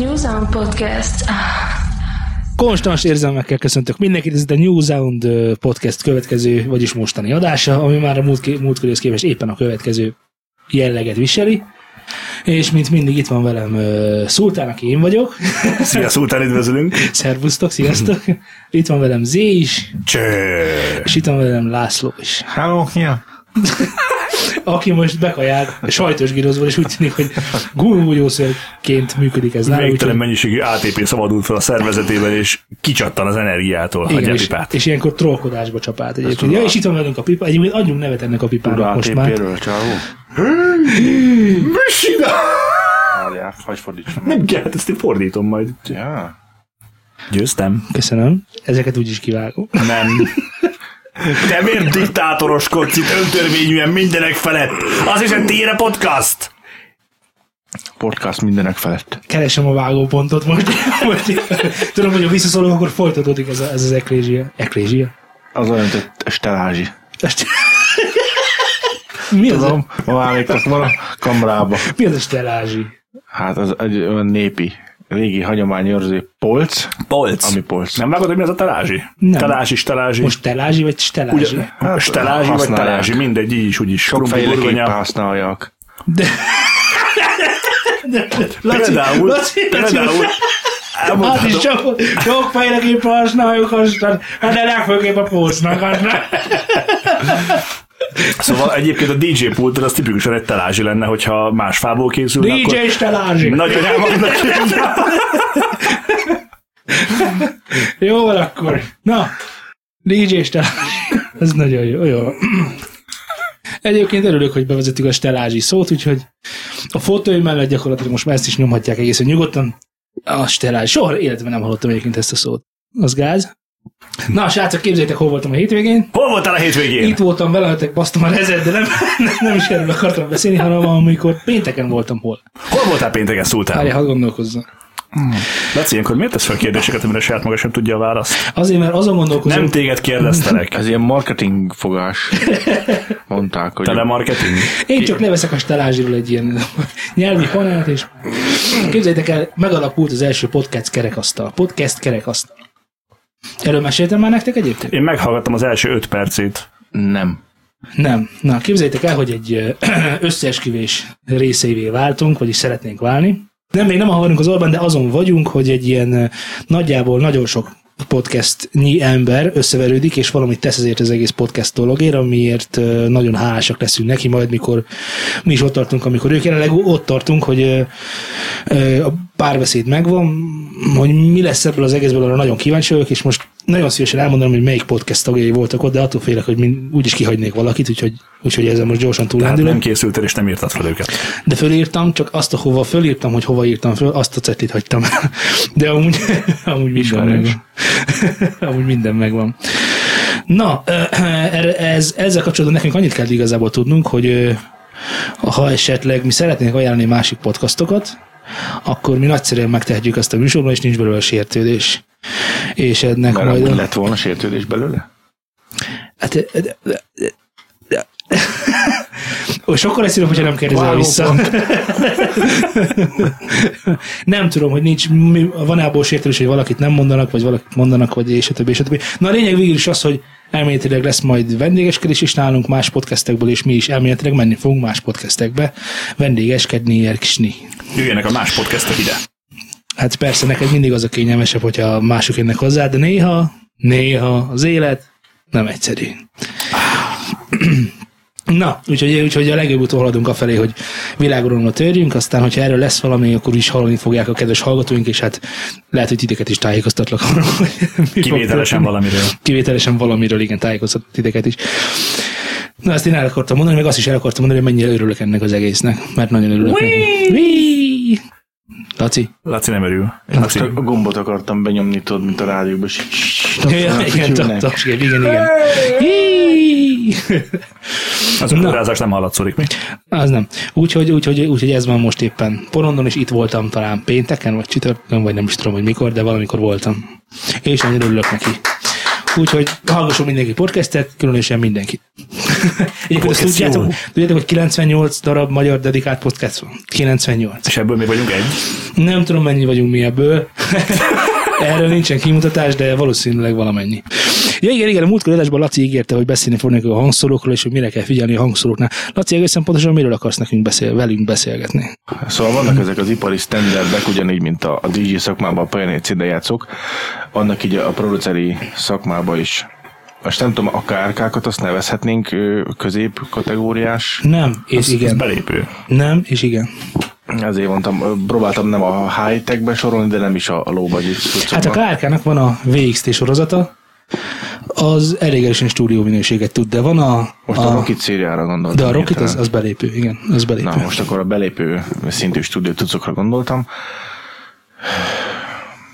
New Sound Podcast. Konstans érzelmekkel köszöntök mindenkit, ez itt a New Sound ö, Podcast következő, vagyis mostani adása, ami már a múlt, múltkorihoz képest éppen a következő jelleget viseli. És mint mindig itt van velem uh, Szultán, aki én vagyok. Szia, Szultán, üdvözlünk! Szervusztok, sziasztok! Itt van velem Zé is, Cső! és itt van velem László is. Hello, ja. Aki most bekajált sajtos gírozból, és úgy tűnik, hogy gumibúgyószerként működik ez nála. Végtelen mennyiségű ATP szabadult fel a szervezetében, és kicsattan az energiától. Igen, Hagyja a és, pipát. és ilyenkor trollkodásba csapált egyébként. Ja, és itt van velünk a pipa. Egyébként adjunk nevet ennek a pipának most már. Csávó. Várjál, fordítsam. Nem kell, hát ezt én fordítom majd. Ja. Győztem? Köszönöm. Ezeket úgy is kivágom. Nem. Te miért diktátoroskodsz itt öntörvényűen mindenek felett? Az is egy tére podcast! Podcast mindenek felett. Keresem a vágópontot most. most tudom, hogy ha visszaszólok, akkor folytatódik ez, a, ez az eklézsia. Eklézsia? Az olyan, mint egy stelázsi. Mi az, a, Tudom, ma állítok van a kamrába. mi az a stelázsi? Hát az egy olyan népi, régi hagyományőrző polc, Polc. ami polc. Nem vágod, hogy mi az a talázsi? Nem. Talázsi, stelázsi. Most telázsi vagy stelázsi? Ugye, Hát, stelázsi vagy használják. talázsi, mindegy, így is, úgy is. Sokféleképpen használjak. De... Laci, Például, Laci, például, Hát is csak, csak fejleképpen használjuk aztán, hát de legfőképp a pócnak. Szóval egyébként a DJ pultod az tipikusan egy talázsi lenne, hogyha más fából készülne, DJ akkor Stelázsi. nagyon elmondnak. Jó van akkor. Na, DJ Stelázsi. Ez nagyon jó. jó. Egyébként örülök, hogy bevezettük a Stelázsi szót, úgyhogy a fotói mellett gyakorlatilag most már ezt is nyomhatják egészen nyugodtan. A Stelázsi. Soha életben nem hallottam egyébként ezt a szót. Az gáz. Na, srácok, képzeljétek, hol voltam a hétvégén. Hol voltál a hétvégén? Itt voltam veletek, basztam a rezet, de nem, nem, nem is erről akartam beszélni, hanem amikor pénteken voltam hol. Hol voltál pénteken, Szultán? Várj, hadd gondolkozzon. Laci, ilyenkor miért tesz fel kérdéseket, amire saját maga sem tudja a választ? Azért, mert azon gondolkozom, Nem téged kérdeztelek. Ez ilyen marketing fogás. Mondták, hogy Telemarketing? Én csak leveszek a stelázsiról egy ilyen nyelvi panelt, és képzeljétek el, megalakult az első podcast kerekasztal. Podcast kerekasztal. Erről meséltem már nektek egyébként? Én meghallgattam az első öt percét. nem. Nem. Na, képzeljétek el, hogy egy összeesküvés részeivé váltunk, vagyis szeretnénk válni. Nem, még nem havarunk az orban, de azon vagyunk, hogy egy ilyen nagyjából nagyon sok podcastnyi ember összeverődik, és valamit tesz ezért az egész podcast dologért, amiért nagyon hálásak leszünk neki, majd mikor mi is ott tartunk, amikor ők jelenleg ott tartunk, hogy a párbeszéd megvan, hogy mi lesz ebből az egészből, arra nagyon kíváncsi vagyok, és most nagyon szívesen elmondanám, hogy melyik podcast tagjai voltak ott, de attól félek, hogy mind, úgyis kihagynék valakit, úgyhogy, úgyhogy ezzel most gyorsan túlendülök. nem készültél és nem írtad fel őket. De fölírtam, csak azt, ahova fölírtam, hogy hova írtam föl, azt a cetlit hagytam. De amúgy, amúgy minden megvan. amúgy minden megvan. Na, erre- ez, ezzel kapcsolatban nekünk annyit kell igazából tudnunk, hogy ö, ha esetleg mi szeretnénk ajánlani másik podcastokat, akkor mi nagyszerűen megtehetjük azt a műsorban, és nincs belőle sértődés. És ennek Mert majd... lett volna sértődés belőle? Hát, sokkal egyszerűbb, hogyha nem kérdezel Váló vissza. nem tudom, hogy nincs, van-e abból sértődés, hogy valakit nem mondanak, vagy valakit mondanak, vagy és a többi, és a többi. Na a lényeg végül is az, hogy elméletileg lesz majd vendégeskedés is nálunk más podcastekből, és mi is elméletileg menni fogunk más podcastekbe vendégeskedni, erkisni. Jöjjenek a más podcastok ide. Hát persze, neked mindig az a kényelmesebb, hogyha mások jönnek hozzá, de néha, néha az élet nem egyszerű. Na, úgyhogy, úgyhogy a legjobb haladunk afelé, hogy világuralomra törjünk, aztán, hogyha erről lesz valami, akkor is hallani fogják a kedves hallgatóink, és hát lehet, hogy titeket is tájékoztatlak arról, hogy Kivételesen valamiről. Kivételesen valamiről, igen, tájékoztat titeket is. Na, ezt én el akartam mondani, meg azt is el akartam mondani, hogy mennyire örülök ennek az egésznek, mert nagyon örülök neki. Whee! Laci? Laci nem örül. Most Laci, a gombot akartam benyomni, tudod, mint a rádióban. Ja, igen, fütyülnek. taps, igen, igen, az ökörázás nem hallatszódik mi? Az nem. Úgyhogy, úgyhogy, úgyhogy ez van most éppen. Porondon is itt voltam talán pénteken, vagy csütörtökön, vagy nem is tudom, hogy mikor, de valamikor voltam. És nagyon örülök neki. Úgyhogy hallgasson mindenki podcastet, különösen mindenki. Egyébként Podcast tudjátok, tudjátok, hogy 98 darab magyar dedikált podcast van. 98. És ebből mi vagyunk egy. Nem tudom, mennyi vagyunk mi ebből. Erről nincsen kimutatás, de valószínűleg valamennyi. Ja igen, igen, a múltkor adásban Laci ígérte, hogy beszélni fog nekünk a hangszórókról, és hogy mire kell figyelni a hangszóróknál. Laci, egészen pontosan miről akarsz nekünk beszél, velünk beszélgetni? Szóval vannak ezek az ipari standardek, ugyanígy, mint a, a DJ szakmában a Pioneer CD játszók, annak így a produceri szakmában is. Most nem tudom, a KRK-kat azt nevezhetnénk közép kategóriás. Nem, és Ez igen. belépő. Nem, és igen. Ezért mondtam, próbáltam nem a high-techbe sorolni, de nem is a, a low Hát a. KRK-nak van a VXT sorozata, az elég erősen stúdió minőséget tud, de van a... Most a, Rocket szériára gondoltam. De a Rocket az, az belépő, igen, az belépő. Na, most akkor a belépő szintű stúdió cuccokra gondoltam,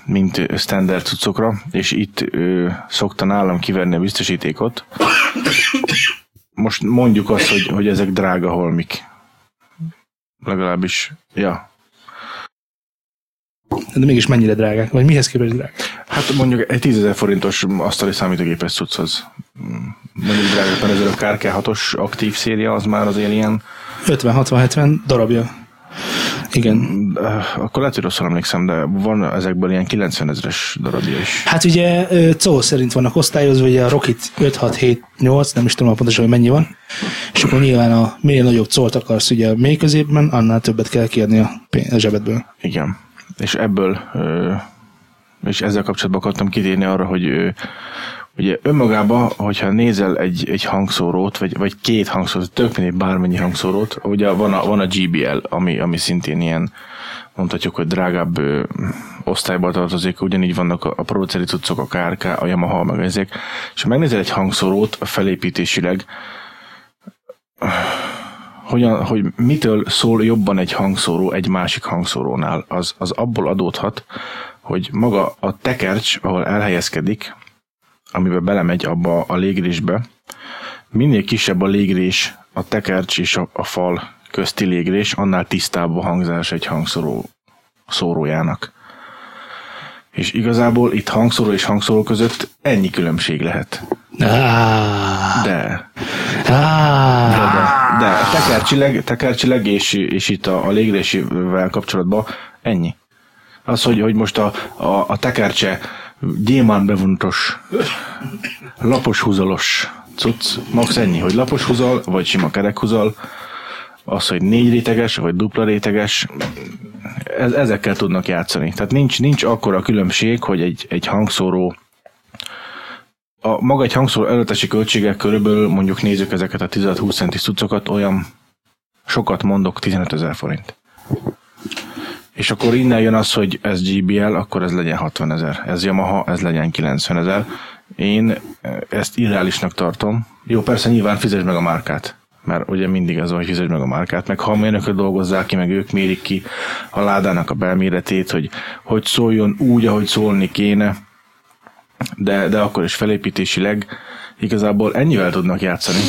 mint standard cuccokra, és itt ö, szokta nálam kiverni a biztosítékot. Most mondjuk azt, hogy, hogy ezek drága holmik. Legalábbis, ja. De mégis mennyire drágák, vagy mihez képest drágák? Hát mondjuk egy 10 forintos asztali számítógépes cucchoz. Mondjuk drága, ez a KRK 6-os aktív széria, az már azért ilyen 50-60-70 darabja. Igen. Akkor lehet, hogy rosszul emlékszem, de van ezekből ilyen 90 ezeres darabja is. Hát ugye szó szerint vannak osztályozva, ugye a Rocket 5, 6, 7, 8, nem is tudom pontosan, hogy mennyi van. És akkor nyilván a minél nagyobb szólt akarsz ugye a mély középben, annál többet kell kiadni a, pénz, a zsebedből. Igen. És ebből, és ezzel kapcsolatban akartam kitérni arra, hogy ugye önmagában, hogyha nézel egy, egy hangszórót, vagy, vagy két hangszórót, tök mindegy bármennyi hangszórót, ugye van a, van a GBL, ami, ami szintén ilyen, mondhatjuk, hogy drágább ö, osztályba tartozik, ugyanígy vannak a, a produceri cuccok, a KRK, a Yamaha, meg ezek, és ha megnézel egy hangszórót felépítésileg, hogyan, hogy mitől szól jobban egy hangszóró egy másik hangszórónál, az, az abból adódhat, hogy maga a tekercs, ahol elhelyezkedik, amiben belemegy abba a légrésbe, minél kisebb a légrés, a tekercs és a, a fal közti légrés, annál tisztább a hangzás egy hangszóró szórójának. És igazából itt hangszóró és hangszóró között ennyi különbség lehet. Ah, De ah, de, de tekercsileg, tekercsileg és, és itt a, a légrésével kapcsolatban ennyi. Az, hogy, hogy most a, a, a tekercse gyémán bevontos, lapos húzalos cucc, max ennyi, hogy lapos húzal, vagy sima kerekhúzal, az, hogy négy réteges, vagy dupla réteges, ez, ezekkel tudnak játszani. Tehát nincs, nincs akkora különbség, hogy egy, egy hangszóró a maga egy hangszóró előttesi költségek körülbelül mondjuk nézzük ezeket a 16-20 centis cuccokat, olyan sokat mondok, 15 ezer forint. És akkor innen jön az, hogy ez GBL, akkor ez legyen 60 ezer. Ez Yamaha, ez legyen 90 ezer. Én eh, ezt irreálisnak tartom. Jó, persze nyilván fizesd meg a márkát. Mert ugye mindig ez van, hogy fizesd meg a márkát, meg ha a mérnökök dolgozzák ki, meg ők mérik ki a ládának a belméretét, hogy hogy szóljon úgy, ahogy szólni kéne, de, de akkor is felépítésileg igazából ennyivel tudnak játszani.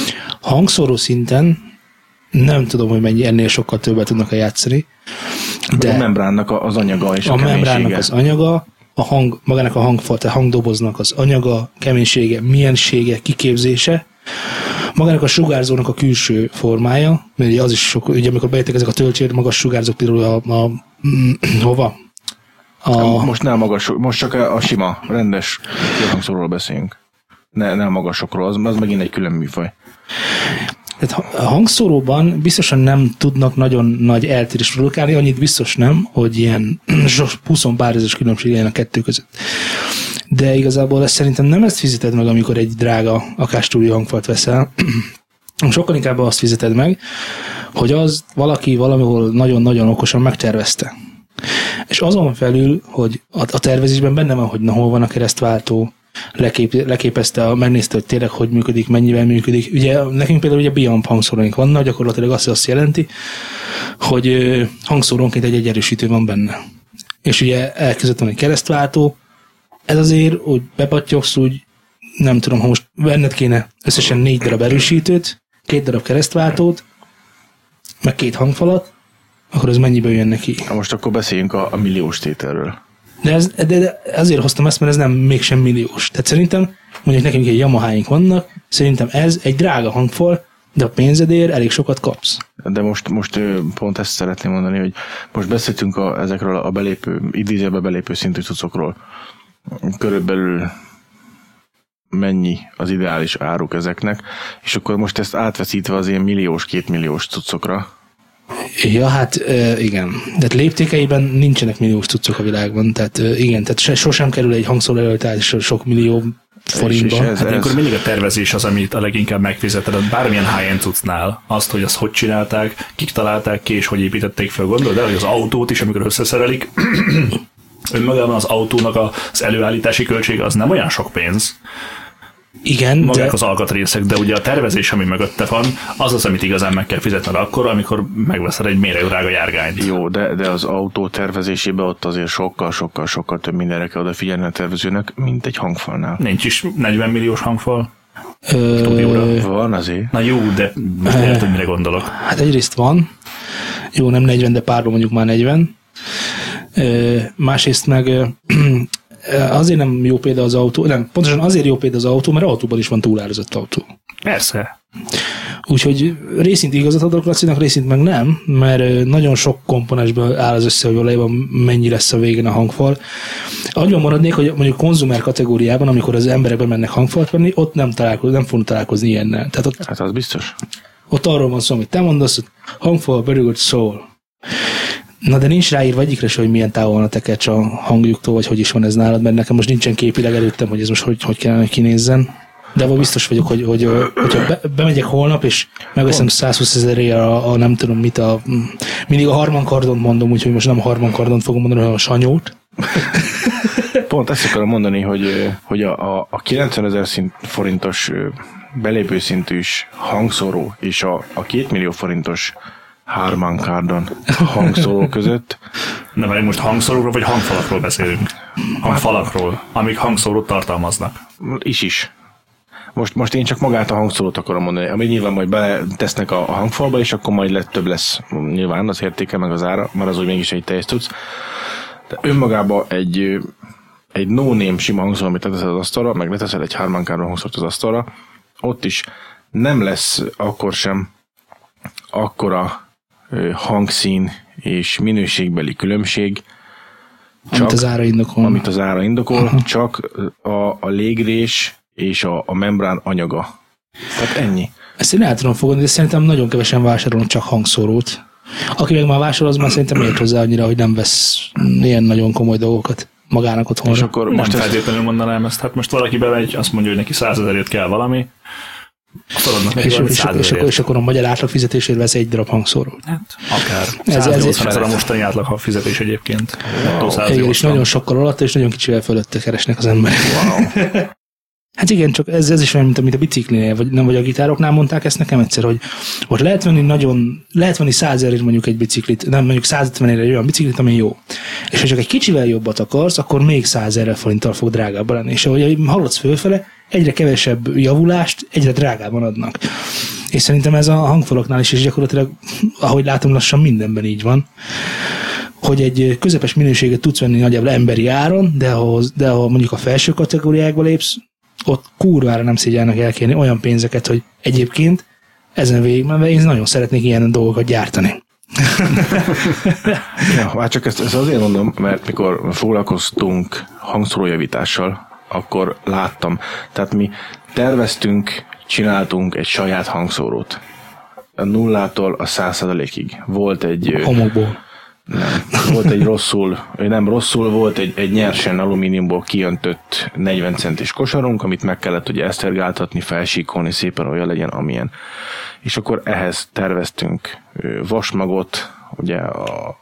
hangszóró szinten nem tudom, hogy mennyi ennél sokkal többet tudnak játszani, De. A membránnak a- az anyaga és a, a a membránnak az anyaga, a hang, magának a hangfal, tehát hangdoboznak az anyaga, keménysége, miensége, kiképzése, magának a sugárzónak a külső formája, mert az is sok, ugye amikor bejöttek ezek a töltsér magas sugárzók, például a, a mm, hova? A, Most nem magas, most csak a, a sima, rendes hangszóról beszélünk. Ne, ne a magasokról, az, az megint egy külön műfaj. Tehát a hangszóróban biztosan nem tudnak nagyon nagy eltérést produkálni, annyit biztos nem, hogy ilyen 20 pár ezes különbség legyen a kettő között. De igazából ezt szerintem nem ezt fizeted meg, amikor egy drága akár stúdió hangfalt veszel, sokkal inkább azt fizeted meg, hogy az valaki valamihol nagyon-nagyon okosan megtervezte. És azon felül, hogy a, a tervezésben benne van, hogy na hol van a keresztváltó, lekép, leképezte, megnézte, hogy tényleg hogy működik, mennyivel működik. Ugye nekünk például ugye Biamp hangszóróink vannak, gyakorlatilag azt, azt jelenti, hogy hangszórónként egy egyerősítő van benne. És ugye elkezdett van egy keresztváltó, ez azért, hogy bepatyogsz úgy, nem tudom, ha most venned kéne összesen négy darab erősítőt, két darab keresztváltót, meg két hangfalat, akkor ez mennyibe jön neki? Na most akkor beszéljünk a, a milliós tételről. De, ez, de, de azért hoztam ezt, mert ez nem mégsem milliós. Tehát szerintem, mondjuk nekünk egy Yamaháink vannak, szerintem ez egy drága hangfal, de a pénzedért elég sokat kapsz. De most, most pont ezt szeretném mondani, hogy most beszéltünk a, ezekről a belépő, idézőbe belépő szintű cuccokról. Körülbelül mennyi az ideális áruk ezeknek, és akkor most ezt átveszítve az ilyen milliós, kétmilliós cuccokra, Ja, hát igen. De hát léptékeiben nincsenek milliós cuccok a világban, tehát igen, tehát se, sosem kerül egy hangszóró előállítás sok millió forintba. és ez- Hát ilyenkor mindig a tervezés az, amit a leginkább megfizeted, bármilyen high-end cuccnál. Azt, hogy azt hogy csinálták, kik találták ki, és hogy építették fel. Gondolod el, hogy az autót is, amikor összeszerelik, önmagában az autónak az előállítási költség az nem olyan sok pénz, Igen, magák de, az alkatrészek, de ugye a tervezés, ami mögötte van, az az, amit igazán meg kell fizetned akkor, amikor megveszed egy méregdrága járgányt. Jó, de, de az autó tervezésében ott azért sokkal, sokkal, sokkal több mindenre kell odafigyelni a tervezőnek, mint egy hangfalnál. Nincs is 40 milliós hangfal. ö. Van azért. Na jó, de most érted, mire gondolok. hát egyrészt van, jó, nem 40, de párban mondjuk már 40. Ö, másrészt meg azért nem jó példa az autó, nem, pontosan azért jó példa az autó, mert autóban is van túlárazott autó. Persze. Úgyhogy részint igazat adok Lacinak, részint meg nem, mert nagyon sok komponensből áll az össze, hogy valójában mennyi lesz a végén a hangfal. Annyiban maradnék, hogy mondjuk konzumer kategóriában, amikor az emberek bemennek hangfalt venni, ott nem, találkoz, nem fogunk találkozni ilyennel. Tehát ott, Hát az biztos. ott arról van szó, amit te mondasz, hogy hangfal, very good soul. Na de nincs ráírva egyikre se, hogy milyen távol van a tekercs a hangjuktól, vagy hogy is van ez nálad, mert nekem most nincsen képileg előttem, hogy ez most hogy, hogy kellene hogy kinézzen. De abban biztos vagyok, hogy, hogy ö, hogyha be, bemegyek holnap, és megveszem 120 ezerért a, a, nem tudom mit, a, mindig a harman kardont mondom, úgyhogy most nem a harman kardont fogom mondani, hanem a sanyót. Pont ezt akarom mondani, hogy, hogy a, a, a 90 ezer forintos belépőszintűs hangszóró és a, a 2 millió forintos Harman Kardon hangszóró között Na, mert most hangszórókról vagy hangfalakról beszélünk. Hangfalakról, amik hangszórót tartalmaznak. is is. Most, most én csak magát a hangszórót akarom mondani, ami nyilván majd beletesznek a, a hangfalba, és akkor majd lett, több lesz nyilván az értéke, meg az ára, mert az úgy mégis egy teljes tudsz. De önmagában egy, egy no-name sima hangszóró, amit leteszed az asztalra, meg leteszed egy Harman Kardon hangszórót az asztalra, ott is nem lesz akkor sem akkora hangszín és minőségbeli különbség, Amit az ára indokol. amit az ára indokol, csak a, a légrés és a, a membrán anyaga. Tehát ennyi. Ezt én el tudom fogadni, de szerintem nagyon kevesen vásárolnak csak hangszórót. Aki meg már vásárol, az már szerintem ért hozzá annyira, hogy nem vesz ilyen nagyon komoly dolgokat magának otthonra. És akkor Most most nem ez, feltétlenül mondanám ezt. Hát most valaki bemegy, azt mondja, hogy neki 100 ezerért kell valami, és, és, 100 és, akkor, és akkor a magyar átlag fizetésért vesz egy darab hangszórót. Hát, akár. Ez- ez- 180 ezer a ez- mostani átlag fizetés egyébként. Nettó Igen, és 180. nagyon sokkal alatt, és nagyon kicsivel fölötte keresnek az emberek. wow. Hát igen, csak ez, ez is olyan, mint amit a biciklinél, vagy, nem, vagy a gitároknál mondták ezt nekem egyszer, hogy ott lehet venni nagyon, lehet venni 100 ezerért mondjuk egy biciklit, nem mondjuk 150 egy olyan biciklit, ami jó. És ha csak egy kicsivel jobbat akarsz, akkor még 100 ezer forinttal fog drágább lenni. És ahogy haladsz fölfele, egyre kevesebb javulást, egyre drágában adnak. És szerintem ez a hangfalaknál is, és gyakorlatilag, ahogy látom, lassan mindenben így van hogy egy közepes minőséget tudsz venni nagyjából emberi áron, de ha, de ha mondjuk a felső kategóriákba lépsz, ott kurvára nem szégyelnek elkérni olyan pénzeket, hogy egyébként ezen végigmenve én nagyon szeretnék ilyen dolgokat gyártani. Ja, hát csak ezt, ezt azért mondom, mert mikor foglalkoztunk hangszórójavítással, akkor láttam. Tehát mi terveztünk, csináltunk egy saját hangszórót. A nullától a százszerzalékig. Volt egy... Homokból. Volt egy rosszul, nem rosszul, volt egy, egy nyersen alumíniumból kiöntött 40 centis kosarunk, amit meg kellett ugye esztergáltatni, felsíkolni, szépen olyan legyen, amilyen. És akkor ehhez terveztünk vasmagot, ugye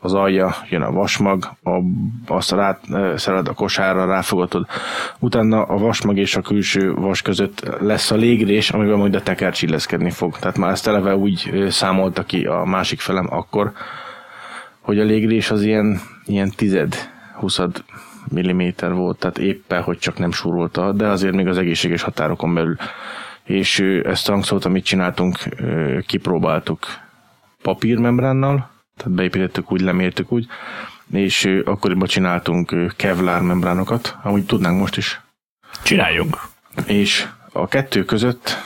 az alja, jön a vasmag, a, azt rá, szered a kosárra, ráfogatod. Utána a vasmag és a külső vas között lesz a légrés, amivel majd a tekercs illeszkedni fog. Tehát már ezt eleve úgy számolta ki a másik felem akkor, hogy a légrés az ilyen, ilyen tized, huszad milliméter volt, tehát éppen, hogy csak nem súrolta, de azért még az egészséges határokon belül. És ezt a hangszót, amit csináltunk, kipróbáltuk papírmembránnal, tehát beépítettük úgy, lemértük úgy, és akkoriban csináltunk ö, kevlár membránokat, amúgy tudnánk most is. Csináljunk. És a kettő között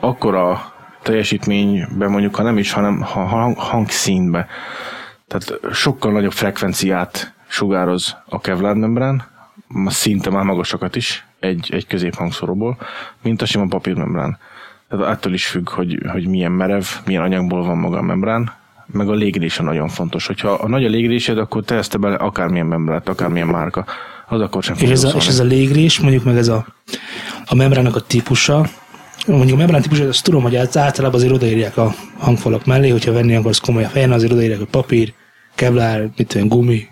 akkora teljesítményben mondjuk, ha nem is, hanem ha hang, hangszínbe. Tehát sokkal nagyobb frekvenciát sugároz a Kevlar membrán, szinte már magasakat is, egy, egy középhangszóróból, mint a sima papírmembrán. Tehát attól is függ, hogy, hogy milyen merev, milyen anyagból van maga a membrán, meg a légrése nagyon fontos. Hogyha a nagy a légrésed, akkor te ezt bele akármilyen membrát, akármilyen márka, az akkor sem És ez, a, és ez a légrés, mondjuk meg ez a, a membrának a típusa, mondjuk a membrán típusa, azt tudom, hogy általában azért odaírják a hangfalak mellé, hogyha venni akarsz komoly a fejen, azért odaírják, hogy papír, kevlár, mit tudom, gumi,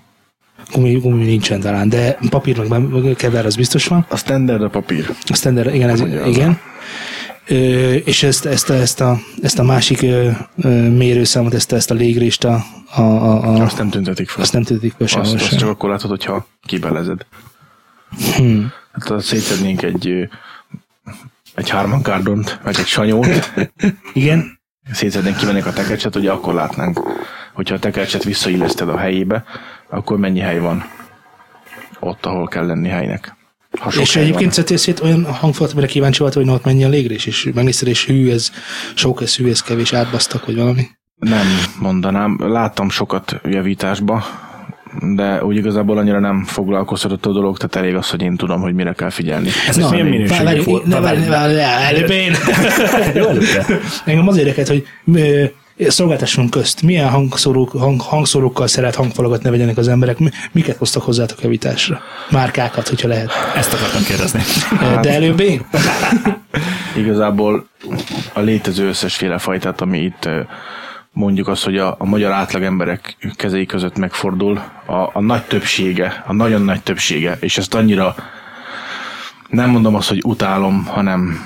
gumi, gumi nincsen talán, de papír meg kevlár az biztos van. A standard a papír. A standard, igen, ez, Magyar. igen. Ö, és ezt, ezt, a, ezt, a, ezt a másik ö, ö, mérőszámot, ezt, a- ezt a légrést, a, a, a, a, Azt nem tüntetik fel. azt nem tudik fel sehol azt, azt sem. csak akkor látod, hogyha kibelezed. Hmm. Hát ha szétszednénk egy, egy Harman Kardont, vagy egy sanyót, Igen, szétszednénk, kivennék a tekercset, ugye akkor látnánk, hogyha a tekercset visszailleszted a helyébe, akkor mennyi hely van ott, ahol kell lenni helynek. Ha sok és hely egyébként szedtél szét olyan hangfalat, amire kíváncsi volt, hogy na ott mennyi a légrés, és megnézted, és hű, ez sok, ez hű, ez kevés, átbasztak, vagy valami. Nem mondanám. Láttam sokat javításba, de úgy igazából annyira nem foglalkoztatott a dolog, tehát elég az, hogy én tudom, hogy mire kell figyelni. Ezek milyen minőségű várj, előbb én. Jó, előtte. Engem az érdekelt, hogy ö, szolgáltásunk közt milyen hangszórók, hang, hangszórókkal szeret hangfalakat ne vegyenek az emberek, mi- miket hoztak hozzátok javításra? Márkákat, hogyha lehet. Ezt akartam kérdezni. Hát. De előbb én? Igazából a létező összesféle fajtát, ami itt mondjuk azt, hogy a, a magyar átlag emberek kezei között megfordul, a, a nagy többsége, a nagyon nagy többsége, és ezt annyira nem mondom azt, hogy utálom, hanem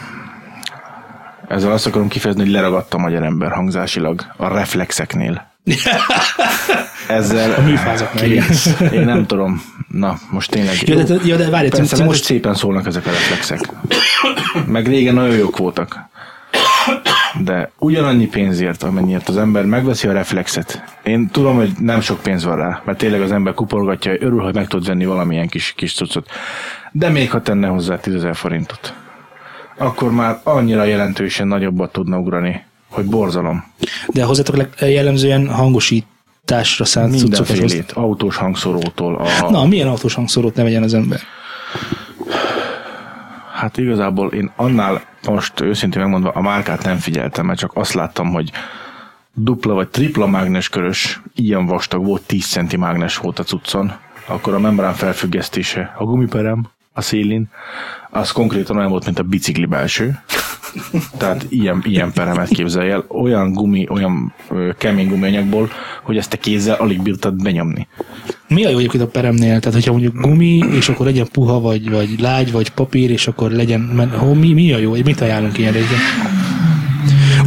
ezzel azt akarom kifejezni, hogy leragadt a magyar ember hangzásilag a reflexeknél. Ezzel A műfázaknál, igen. Én nem tudom. Na, most tényleg. Jó, de, jó, de várj, Persze, most szépen szólnak ezek a reflexek. Meg régen nagyon jók voltak. De ugyanannyi pénzért, amennyiért az ember megveszi a reflexet, én tudom, hogy nem sok pénz van rá, mert tényleg az ember kuporgatja, örül, hogy meg tud venni valamilyen kis, kis cuccot. De még ha tenne hozzá 10 000 forintot, akkor már annyira jelentősen nagyobbat tudna ugrani, hogy borzalom. de hozzátok jellemzően hangosításra szánt. Mindenfélét, autós hangszórótól. A, Na, milyen autós hangszórót ne vegyen az ember? Hát igazából én annál most őszintén megmondva a márkát nem figyeltem, mert csak azt láttam, hogy dupla vagy tripla mágneskörös, ilyen vastag volt, 10 centi mágnes volt a cuccon, akkor a membrán felfüggesztése, a gumiperem, a szélin, az konkrétan olyan volt, mint a bicikli belső. Tehát ilyen, ilyen peremet képzelj el, olyan gumi, olyan ö, kemény gumianyagból, hogy ezt te kézzel alig bírtad benyomni. Mi a jó egyébként a peremnél? Tehát, hogyha mondjuk gumi, és akkor legyen puha, vagy, vagy lágy, vagy papír, és akkor legyen... Men- Hó, mi, mi a jó? Mit ajánlunk ilyen régen?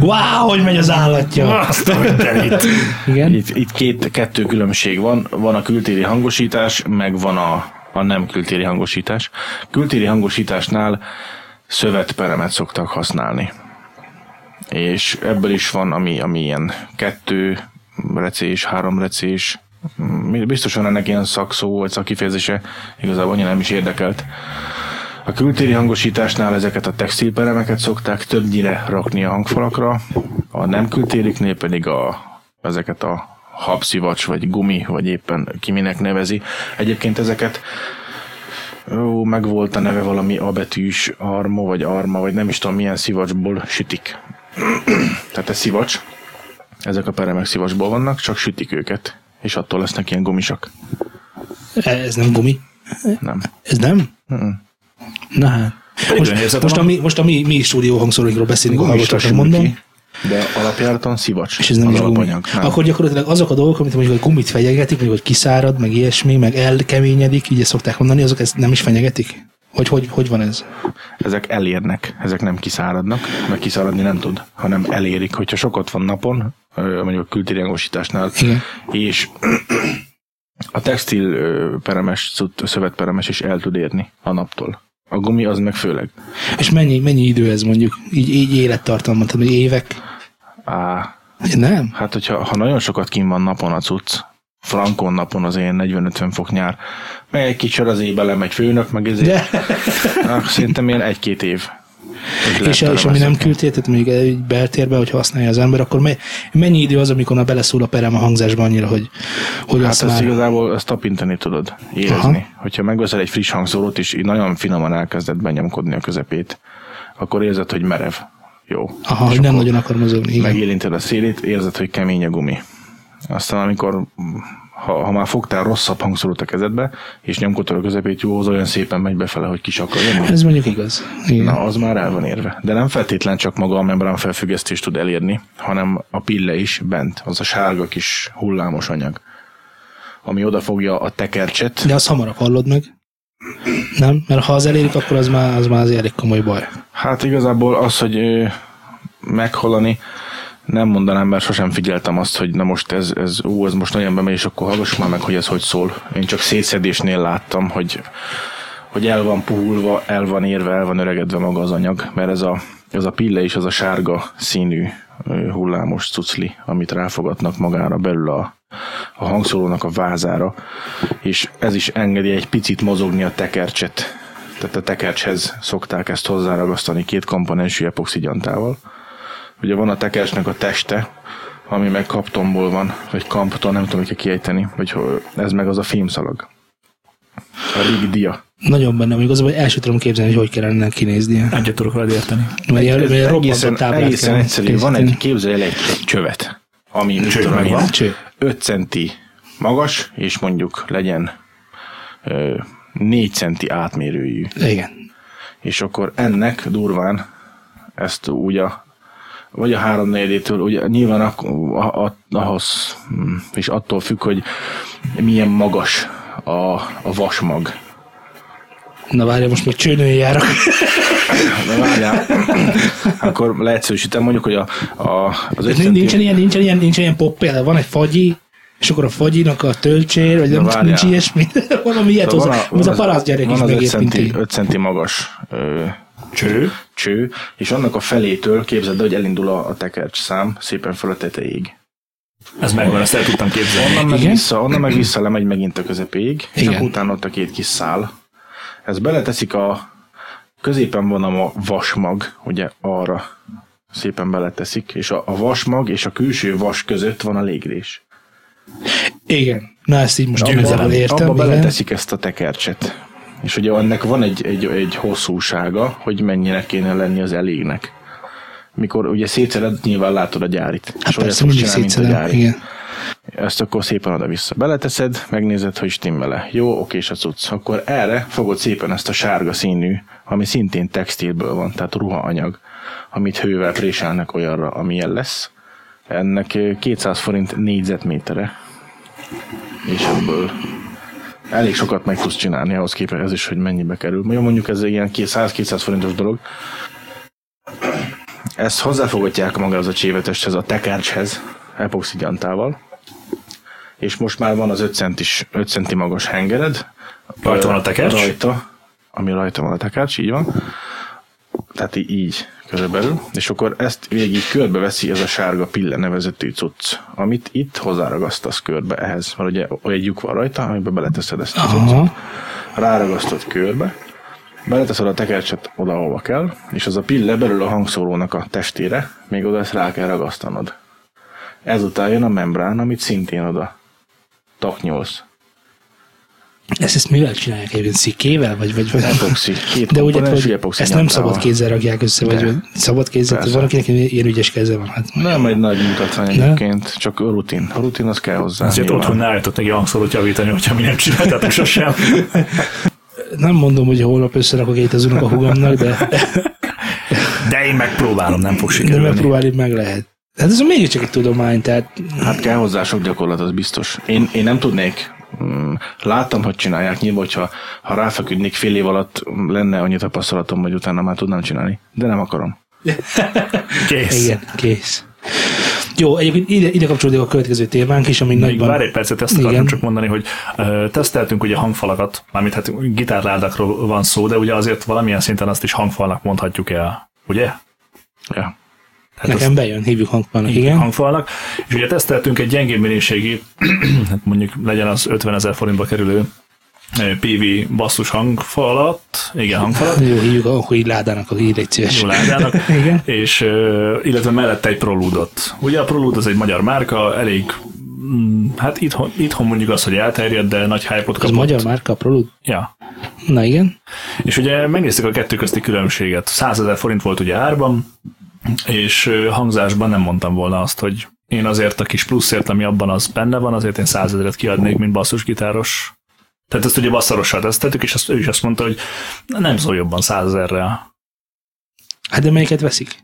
Wow, hogy megy az állatja! Azt mindenit. Igen? Itt, itt két, kettő különbség van. Van a kültéri hangosítás, meg van a, a nem kültéri hangosítás. Kültéri hangosításnál szövetperemet szoktak használni. És ebből is van, ami, ami ilyen kettő recés, három recés, biztosan ennek ilyen szakszó vagy szakkifejezése, igazából annyira nem is érdekelt. A kültéri hangosításnál ezeket a textilperemeket szokták többnyire rakni a hangfalakra, a nem kültériknél pedig a, ezeket a habszivacs, vagy gumi, vagy éppen ki minek nevezi. Egyébként ezeket Ó, meg volt a neve valami abetűs arma, vagy arma, vagy nem is tudom milyen szivacsból sütik. Tehát ez szivacs. Ezek a peremek szivacsból vannak, csak sütik őket. És attól lesznek ilyen gumisak. Ez nem gumi. Nem. Ez nem? Na hát. Most, most, a mi, most a mi, mi stúdió hangszóróinkról beszélünk, a Gumista hallgatóknak sül mondom. ki, De alapjáraton szivacs. És ez nem az is alapanyag. Nem. Akkor gyakorlatilag azok a dolgok, amit mondjuk a gumit fenyegetik, mondjuk, hogy kiszárad, meg ilyesmi, meg elkeményedik, így ezt szokták mondani, azok ezt nem is fenyegetik? Hogy, hogy, hogy van ez? ezek elérnek, ezek nem kiszáradnak, mert kiszáradni nem tud, hanem elérik. Hogyha sokat van napon, mondjuk a Igen. és a textil peremes, szövetperemes is el tud érni a naptól. A gumi az meg főleg. És mennyi, mennyi idő ez mondjuk? Így, így élettartalmat, hogy évek? Á, Nem? hát hogyha ha nagyon sokat kim van napon a cucc, frankon napon az ilyen 40-50 fok nyár, meg egy kicsit az éjbe lemegy főnök, meg ezért, De, ah, szerintem ilyen egy-két év. Lehet És, és ami nem küldtél, tehát mondjuk egy beltérbe, hogy használja az ember, akkor me- mennyi idő az, amikor már beleszól a perem a hangzásba annyira, hogy, hogy Hát azt ezt már... igazából ezt tapintani tudod, érezni. Aha. Hogyha megveszel egy friss hangszórót, és nagyon finoman elkezded benyomkodni a közepét, akkor érzed, hogy merev. Jó. Aha, És hogy nem nagyon akar mozogni. Igen. Megérinted a szélét, érzed, hogy kemény a gumi. Aztán amikor, ha, ha már fogtál rosszabb hangszórót a kezedbe, és nyomkodtad a közepét, jó, az olyan szépen megy befele, hogy ki se akar jönni. Ez mondjuk igaz. Igen. Na, az már el van érve. De nem feltétlen csak maga a membrán felfüggesztés tud elérni, hanem a pille is bent, az a sárga kis hullámos anyag, ami odafogja a tekercset. De azt hamarabb hallod meg. Nem? Mert ha az elérik, akkor az már, az már az elég komoly baj. Hát igazából az, hogy ö, meghallani, nem mondanám, mert sosem figyeltem azt, hogy na most ez, ez ú, ez most nagyon bemegy, és akkor hallgassuk már meg, hogy ez hogy szól. Én csak szétszedésnél láttam, hogy, hogy el van puhulva, el van érve, el van öregedve maga az anyag, mert ez a, ez a pille is az a sárga színű hullámos cucli, amit ráfogatnak magára belül a, a hangszórónak a vázára, és ez is engedi egy picit mozogni a tekercset. Tehát a tekercshez szokták ezt hozzáragasztani két komponensű epoxigyantával. Ugye van a tekercsnek a teste, ami meg kaptomból van, vagy kampton, nem tudom, hogy kell kiejteni, vagy ho- ez meg az a fémszalag. A régi dia. Nagyon benne vagyok, az, hogy el sem tudom képzelni, hogy hogy kellene ennek kinéznie. Egyet tudok veled érteni. Mert ilyen, ilyen robbantott táblát egészen kell egyszerű. Van egy, képzelj el egy, egy csövet, ami Cső tudom megvan. Cső. 5 centi magas, és mondjuk legyen ö, 4 centi átmérőjű. Igen. És akkor ennek durván ezt úgy a vagy a háromnegyedétől, ugye nyilván ak- a, a, ahhoz hm, és attól függ, hogy milyen magas a, a vasmag. Na várja, most még csőnője járok. Na várjál, akkor leegyszerűsítem, mondjuk, hogy a, a, az Nincsen centi- ilyen, nincsen ilyen, nincsen ilyen pop példa. Van egy fagyi, és akkor a fagyinak a töltsér, vagy nem várjál. nincs ilyesmi. Valami ilyet Szóval hozzá. Ez a az- parasz gyerek van is az 5 megért, mint centi, én. 5 centi magas ö, Cső. cső, és annak a felétől képzeld, el, hogy elindul a, a tekercs szám szépen föl a tetejéig. Ez megvan, ezt el tudtam képzelni. Onnan meg, Igen? vissza, onnan meg vissza lemegy megint a közepéig, és Igen. akkor utána ott a két kis szál. Ez beleteszik a középen van a ma- vasmag, ugye arra szépen beleteszik, és a, a vasmag és a külső vas között van a légrés. Igen. Na ezt így most Győzelem. értem. Abba igen. beleteszik ezt a tekercset. És ugye ennek van egy, egy, egy hosszúsága, hogy mennyire kéne lenni az elégnek. Mikor ugye szétszered, nyilván látod a gyárit. Hát és persze, mindig csinálni, mint a gyári. Igen. Ezt akkor szépen oda-vissza beleteszed, megnézed, hogy stimmele. Jó, oké, és a cucc. Akkor erre fogod szépen ezt a sárga színű, ami szintén textilből van, tehát ruhaanyag, amit hővel préselnek olyanra, amilyen lesz. Ennek eh, 200 forint négyzetmétere. És ebből elég sokat meg tudsz csinálni ahhoz képest ez is, hogy mennyibe kerül. Mondjuk ez egy ilyen 100-200 forintos dolog. Ezt hozzáfogatják maga az a csévetesthez, a tekercshez, epoxigyantával. És most már van az 5 centis, 5 centi magas hengered. Rajta van a tekercs? Rajta, ami rajta van a tekercs, így van. Tehát így körülbelül. És akkor ezt végig körbe veszi ez a sárga pille nevezetű cucc, amit itt hozzáragasztasz körbe ehhez. Mert ugye olyan lyuk van rajta, amiben beleteszed ezt a cuccot ráragasztod körbe, beleteszed a tekercset oda, ahova kell, és az a pille belül a hangszórónak a testére, még oda ezt rá kell ragasztanod. Ezután jön a membrán, amit szintén oda taknyolsz. Ezt, ezt mivel csinálják egyébként? Szikével? Vagy, vagy, vagy? Epoxi. Két De ugye, hogy epoxi ezt nem szabad kézzel rakják össze, vagy De. vagy szabad kézzel, Persze. van, akinek ilyen ügyes keze van. Hát, Nem egy nagy mutatvány Ne? egyébként, csak a rutin. A rutin az kell hozzá. Ezért nyilván. otthon ne állított neki hangszórót javítani, hogyha mi nem csináltatok sosem. nem mondom, hogy holnap összerakok itt az unokahúgomnak, de, De én megpróbálom, nem fog de sikerülni. megpróbálni meg lehet. Hát ez mégiscsak egy tudomány, tehát Hát kell hozzá sok gyakorlat, az biztos. Én, én nem tudnék. Mm, Láttam, hogy csinálják. Nyilván, hogyha ha ráfeküdnék fél év alatt, lenne annyi tapasztalatom, hogy utána már tudnám csinálni. De nem akarom. Kész. igen, kész. Jó, egyébként ide, ide kapcsolódik a következő témánk is, ami Még nagyban... várj egy percet, ezt akartam Igen. csak mondani, hogy uh, teszteltünk ugye hangfalakat, mármint hát gitárládakról van szó, de ugye azért valamilyen szinten azt is hangfalnak mondhatjuk el, ugye? Ja. Tehát Nekem bejön, hívjuk hangfalnak, igen. hangfalnak, és ugye teszteltünk egy gyengébb minőségi, hát mondjuk legyen az 50 ezer forintba kerülő PV basszus hangfalat, igen, hangfalat, Jó, hívjuk, akkor így ládának, légy szíves. jó ládának, Igen. és ö, illetve mellette egy Proludot. Ugye a Prolud az egy magyar márka, elég mm, Hát itthon, itthon mondjuk az, hogy elterjedt, de nagy hype-ot Az kapott. magyar márka, a Prolud? Ja. Na igen. És ugye megnéztük a kettő közti különbséget. 100 ezer forint volt ugye árban, és hangzásban nem mondtam volna azt, hogy én azért a kis pluszért, ami abban az benne van, azért én 100 ezeret kiadnék, mint basszusgitáros. Tehát ezt ugye basszarossal tesztettük, és azt, ő is azt mondta, hogy nem szól jobban 100 ezerrel. Hát de melyiket veszik?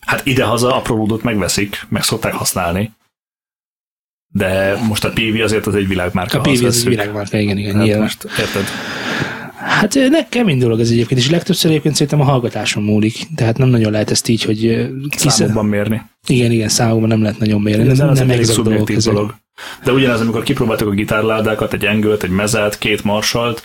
Hát idehaza a Proludot megveszik, meg szokták használni. De most a PV azért az egy világmárka. A PV az egy világmárka, igen, igen, Hát nyilván. most érted? Hát ne, kemény dolog ez egyébként, és legtöbbször egyébként szerintem a hallgatáson múlik. Tehát nem nagyon lehet ezt így, hogy ö, kisze... Számokban mérni. Igen, igen, számokban nem lehet nagyon mérni. Ez Nem, az nem egy szubjektív ezek. dolog. De ugyanez, amikor kipróbáltuk a gitárládákat, egy engőt, egy mezát, két marsalt,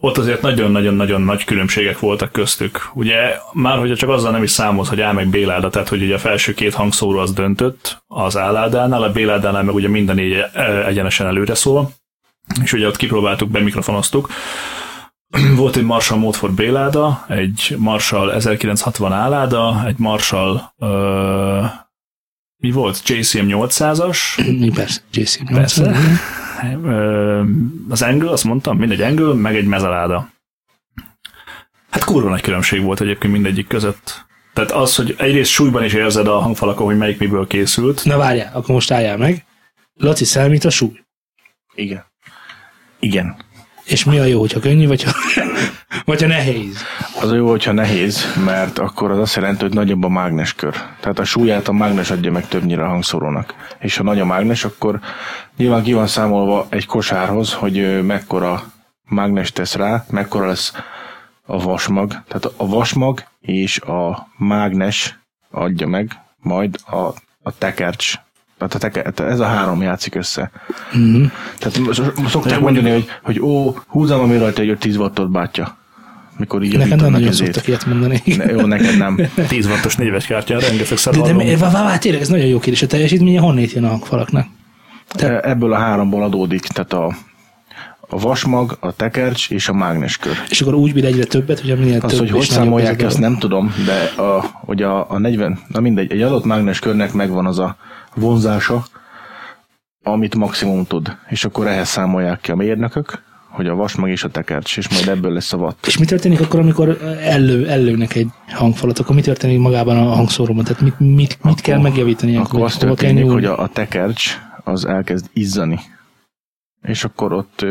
ott azért nagyon-nagyon-nagyon nagy különbségek voltak köztük. Ugye már, hogyha csak azzal nem is számolsz, hogy A meg B láda, tehát hogy ugye a felső két hangszóró az döntött az A ládánál, a B ládánál meg ugye minden eh, egyenesen előre szól, és ugye ott kipróbáltuk, bemikrofonoztuk. Volt egy Marshall Modford B láda, egy Marshall 1960 A láda, egy Marshall uh, mi volt? JCM 800-as, Mi persze, JC. Persze. Ö, az Angle, azt mondtam, mindegy Angle, meg egy mezaláda. Hát kurva nagy különbség volt egyébként mindegyik között. Tehát az, hogy egyrészt súlyban is érzed a hangfalakon, hogy melyik miből készült. Na várjál, akkor most álljál meg. Laci számít a súly. Igen. Igen. És mi a jó, hogyha könnyű, vagy ha, vagy ha nehéz? Az a jó, hogyha nehéz, mert akkor az azt jelenti, hogy nagyobb a mágneskör. Tehát a súlyát a mágnes adja meg többnyire a hangszórónak. És ha nagy a mágnes, akkor nyilván ki van számolva egy kosárhoz, hogy mekkora mágnes tesz rá, mekkora lesz a vasmag. Tehát a vasmag és a mágnes adja meg majd a, a tekercs. Tehát ez a három játszik össze. Mm-hmm. Tehát szokták mondjuk- mondani, hogy, hogy ó, húzom, ami rajta egy 10 wattot bátya. Mikor így Nekem nem nagyon ezért. szoktak ilyet mondani. Ne, jó, neked nem. 10 wattos négyves kártya, rengeteg De, de mi- vá, vá, vá, tényleg ez nagyon jó kérdés. A teljesítménye honnét jön a hangfalaknak? E- Ebből a háromból adódik, tehát a, a vasmag, a tekercs és a mágneskör. És akkor úgy bír egyre többet, hogy minél Azt, több hogy hogy számolják ez ki, a azt dolog. nem tudom, de a, hogy a, a 40, na mindegy, egy adott mágneskörnek megvan az a vonzása, amit maximum tud. És akkor ehhez számolják ki a mérnökök, hogy a vasmag és a tekercs, és majd ebből lesz a watt. És mi történik akkor, amikor ellő, ellőnek egy hangfalat? Akkor mi történik magában a hangszóróban? Tehát mit, mit, mit kell megjavítani? Akkor az hova kell történik, hogy a, a tekercs az elkezd izzani. És akkor ott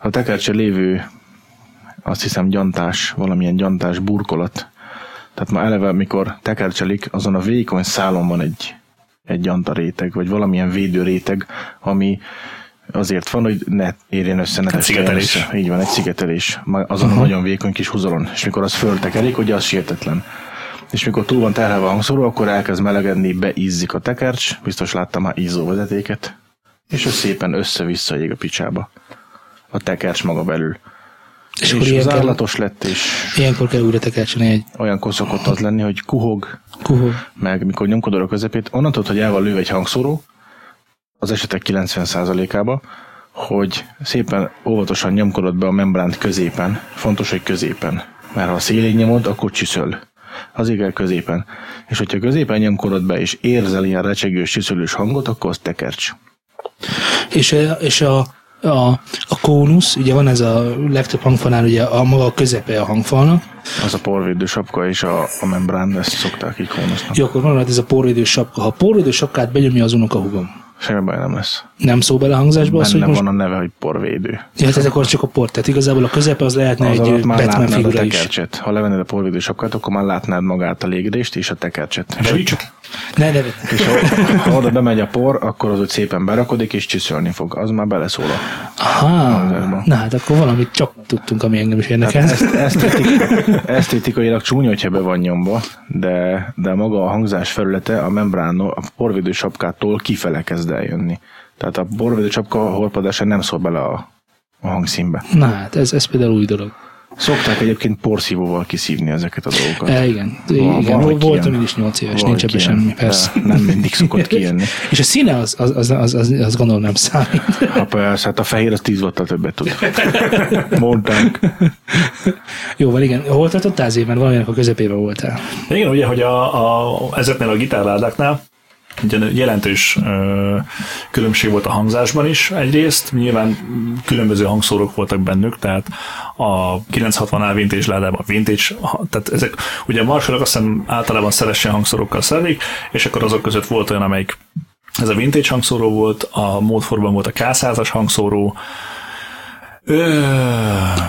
a tekercse lévő azt hiszem gyantás, valamilyen gyantás burkolat. Tehát már eleve, mikor tekercselik, azon a vékony szálon van egy, egy gyantaréteg, vagy valamilyen védőréteg, ami azért van, hogy ne érjen össze, ne Hát testkeljen szigetelés. össze. Így van, egy szigetelés. Ma- Azon a nagyon vékony kis húzalon. És mikor az föltekerik, ugye az sértetlen. És mikor túl van terhelve a hangszóró, akkor elkezd melegedni, beizzik a tekercs, biztos láttam már izzó vezetéket, és az szépen össze-vissza ég a picsába. A tekercs maga belül. És, És, az állatos lett, és ilyenkor kell újra tekercseni egy olyan szokott az lenni, hogy kuhog, kuhó. meg mikor nyomkodod a közepét, onnan tudod, hogy el van lőve egy hangszóró, az esetek 90%-ába, hogy szépen óvatosan nyomkodod be a membránt középen. Fontos, hogy középen. Mert ha a szélén nyomod, akkor csüszöl. Azért kell középen. És hogyha középen nyomkodod be, és érzel ilyen recsegős, csüszölős hangot, akkor az tekercs. És, a- és a, a, a kónusz, ugye van ez a legtöbb hangfalnál, ugye a maga a közepe a hangfalnak, Az a porvédő sapka és a, a membrán, ezt szokták így hónasznak. jó, akkor van ez a porvédő sapka. Ha a porvédő sapkát benyomja az unokahúgom, Semmi baj nem lesz. Nem szó bele a hangzásba az, hogy Benne most... van a neve, hogy porvédő. Ja, tehát akkor csak a port. Tehát igazából a közepe az lehetne Az egy Batman figura is. tekercset. Ha levennéd a porvédő sapkát, akkor már látnád magát a légrést és a tekercset. És, De így csak Ne, ne, ne. és ha, ha oda bemegy a por, akkor az úgy szépen berakodik és csüszölni fog. Az már beleszól a Aha, na hát akkor valamit csak tudtunk, ami engem is érdekel. Ezt, esztetik, esztétikailag csúnya, hogyha be van nyomva, de, de maga a hangzás felülete a membrán, a porvédő sapkától kifele kezd eljönni. Tehát a porvédő sapka horpadása nem szól bele a, a hangszínbe. Na hát, ez, ez például új dolog. Szokták egyébként porszívóval kiszívni ezeket a dolgokat. E, igen, Van- igen van, hogy voltam én is 8 éves, nincs ebben semmi, persze. de Nem mindig szokott kijönni. És a színe az, az, az, az, az, az gondolom nem számít. Ha persze, hát a fehér az 10 wattal többet tud. Mondták. Jó, van, igen. Hol tartottál azért, mert valaminek a közepében voltál. Igen, ugye, hogy a, a, ezeknél a gitárládáknál ugye jelentős különbség volt a hangzásban is egyrészt, nyilván különböző hangszórok voltak bennük, tehát a 960 vintage ládában vintage, tehát ezek, ugye a marshallok azt hiszem általában szeresen hangszórókkal szerelik, és akkor azok között volt olyan, amelyik ez a vintage hangszóró volt, a módforban volt a K100-as hangszóró,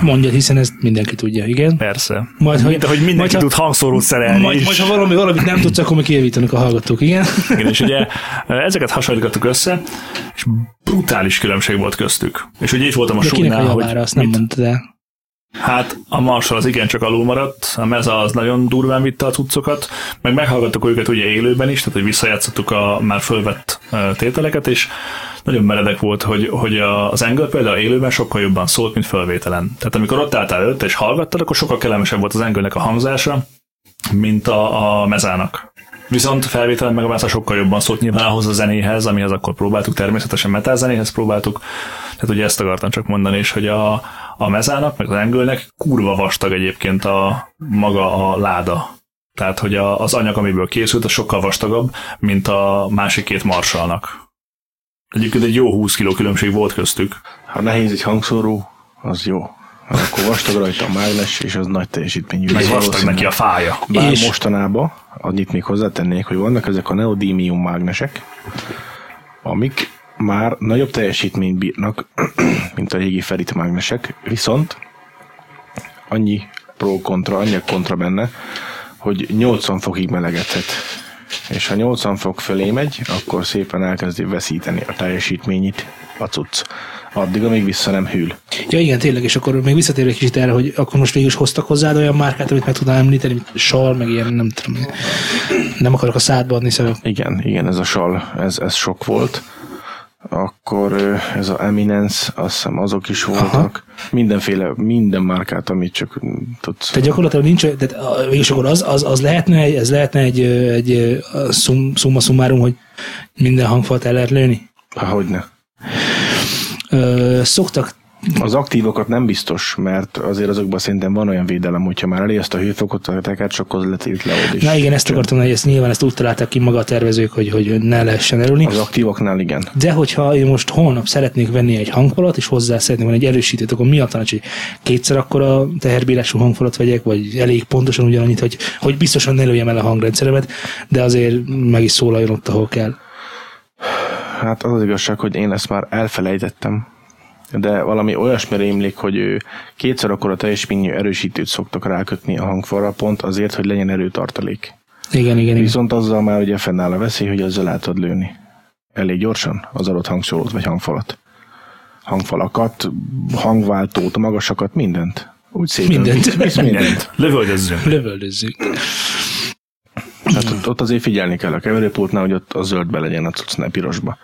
Mondja, hiszen ezt mindenki tudja, igen. persze. Majd, hogy- Mint ahogy mindenki majd, ha- tud hangszórót szerelni. Majd, majd, ha valami, valamit nem tudsz, akkor meg kijavítanak a hallgatók, igen. Igen, és ugye ezeket hasonlítottuk össze, és brutális különbség volt köztük. És ugye itt voltam a De kinek a súlynál, hogy azt nem mit- mondtad el. hát a Marshall az igen csak alul maradt, a Meza az nagyon durván vitte a cuccokat, meg meghallgattuk őket ugye élőben is, tehát hogy visszajátszottuk a már fölvett tételeket, és nagyon meredek volt, hogy, hogy az Angle például élőben sokkal jobban szólt, mint fölvételen. Tehát amikor ott álltál előtt és hallgattad, akkor sokkal kellemesebb volt az Angle-nek a hangzása, mint a, a mezának. Viszont felvételen meg a Mesa sokkal jobban szólt nyilván ahhoz a zenéhez, amihez akkor próbáltuk, természetesen metal zenéhez próbáltuk. Tehát ugye ezt akartam csak mondani, és hogy a, a mezának, meg az engölnek kurva vastag egyébként a maga a láda. Tehát, hogy a, az anyag, amiből készült, az sokkal vastagabb, mint a másik két marsalnak. Egyébként egy jó 20 kg különbség volt köztük. Ha nehéz egy hangszóró, az jó. Akkor vastag rajta a mágnes, és az nagy teljesítményű. Meg vastag neki a fája. Bár És- mostanában, annyit még hozzátennék, hogy vannak ezek a neodímium mágnesek, amik már nagyobb teljesítményt bírnak, mint a régi ferit mágnesek, viszont annyi pro-kontra, annyi kontra benne, hogy 80 fokig melegedhet. És ha 80 fok fölé megy, akkor szépen elkezdi veszíteni a teljesítményét a cucc. Addig, amíg vissza nem hűl. Ja igen, tényleg, és akkor még visszatérve kicsit erre, hogy akkor most végül is hoztak hozzád olyan márkát, amit meg tudnám említeni, mint sal, meg ilyen, nem tudom, nem akarok a szádba adni, szóval Igen, igen, ez a sal, ez, ez sok volt. Akkor ez a Eminence, azt hiszem azok is voltak. Aha. Mindenféle, minden márkát, amit csak tudsz. Tehát gyakorlatilag nincs, tehát végülis akkor az, az, az lehetne, ez lehetne egy, egy szum, summarum, hogy minden hangfalt el lehet lőni. Hogyne. Szoktak Az aktívokat nem biztos, mert azért azokban szerintem van olyan védelem, hogyha már elé azt a hőfokot, a tekercsokhoz letilt le oda is. Na igen, ezt akartam, hogy ezt nyilván ezt úgy találták ki maga a tervezők, hogy, hogy ne lehessen elülni. Az aktívoknál igen. De hogyha én most holnap szeretnék venni egy hangfalat, és hozzá szeretnék venni egy erősítőt, akkor mi a tanács, hogy kétszer akkor a teherbírású hangfalat vegyek, vagy elég pontosan ugyanannyit, hogy, hogy biztosan ne lőjem el a hangrendszeremet, de azért meg is szólaljon ott, ahol kell. Hát az az igazság, hogy én ezt már elfelejtettem, de valami olyasmi rémlik, hogy ő kétszer akkor a teljesítményű erősítőt szoktak rákötni a hangfalra, pont azért, hogy legyen erőtartalék. Igen, igen, igen. Viszont azzal már ugye fennáll a veszély, hogy ezzel el tudod lőni. Elég gyorsan az adott hangszólót vagy hangfalat. Hangfalakat, hangváltót, magasakat, mindent. Úgy szépen. Mindent. Visz, visz mindent. Lövöldözzünk. Lövöldözzük. Hát ott, ott azért figyelni kell a keverőpultnál, hogy ott a zöldbe legyen a cucc, ne pirosba.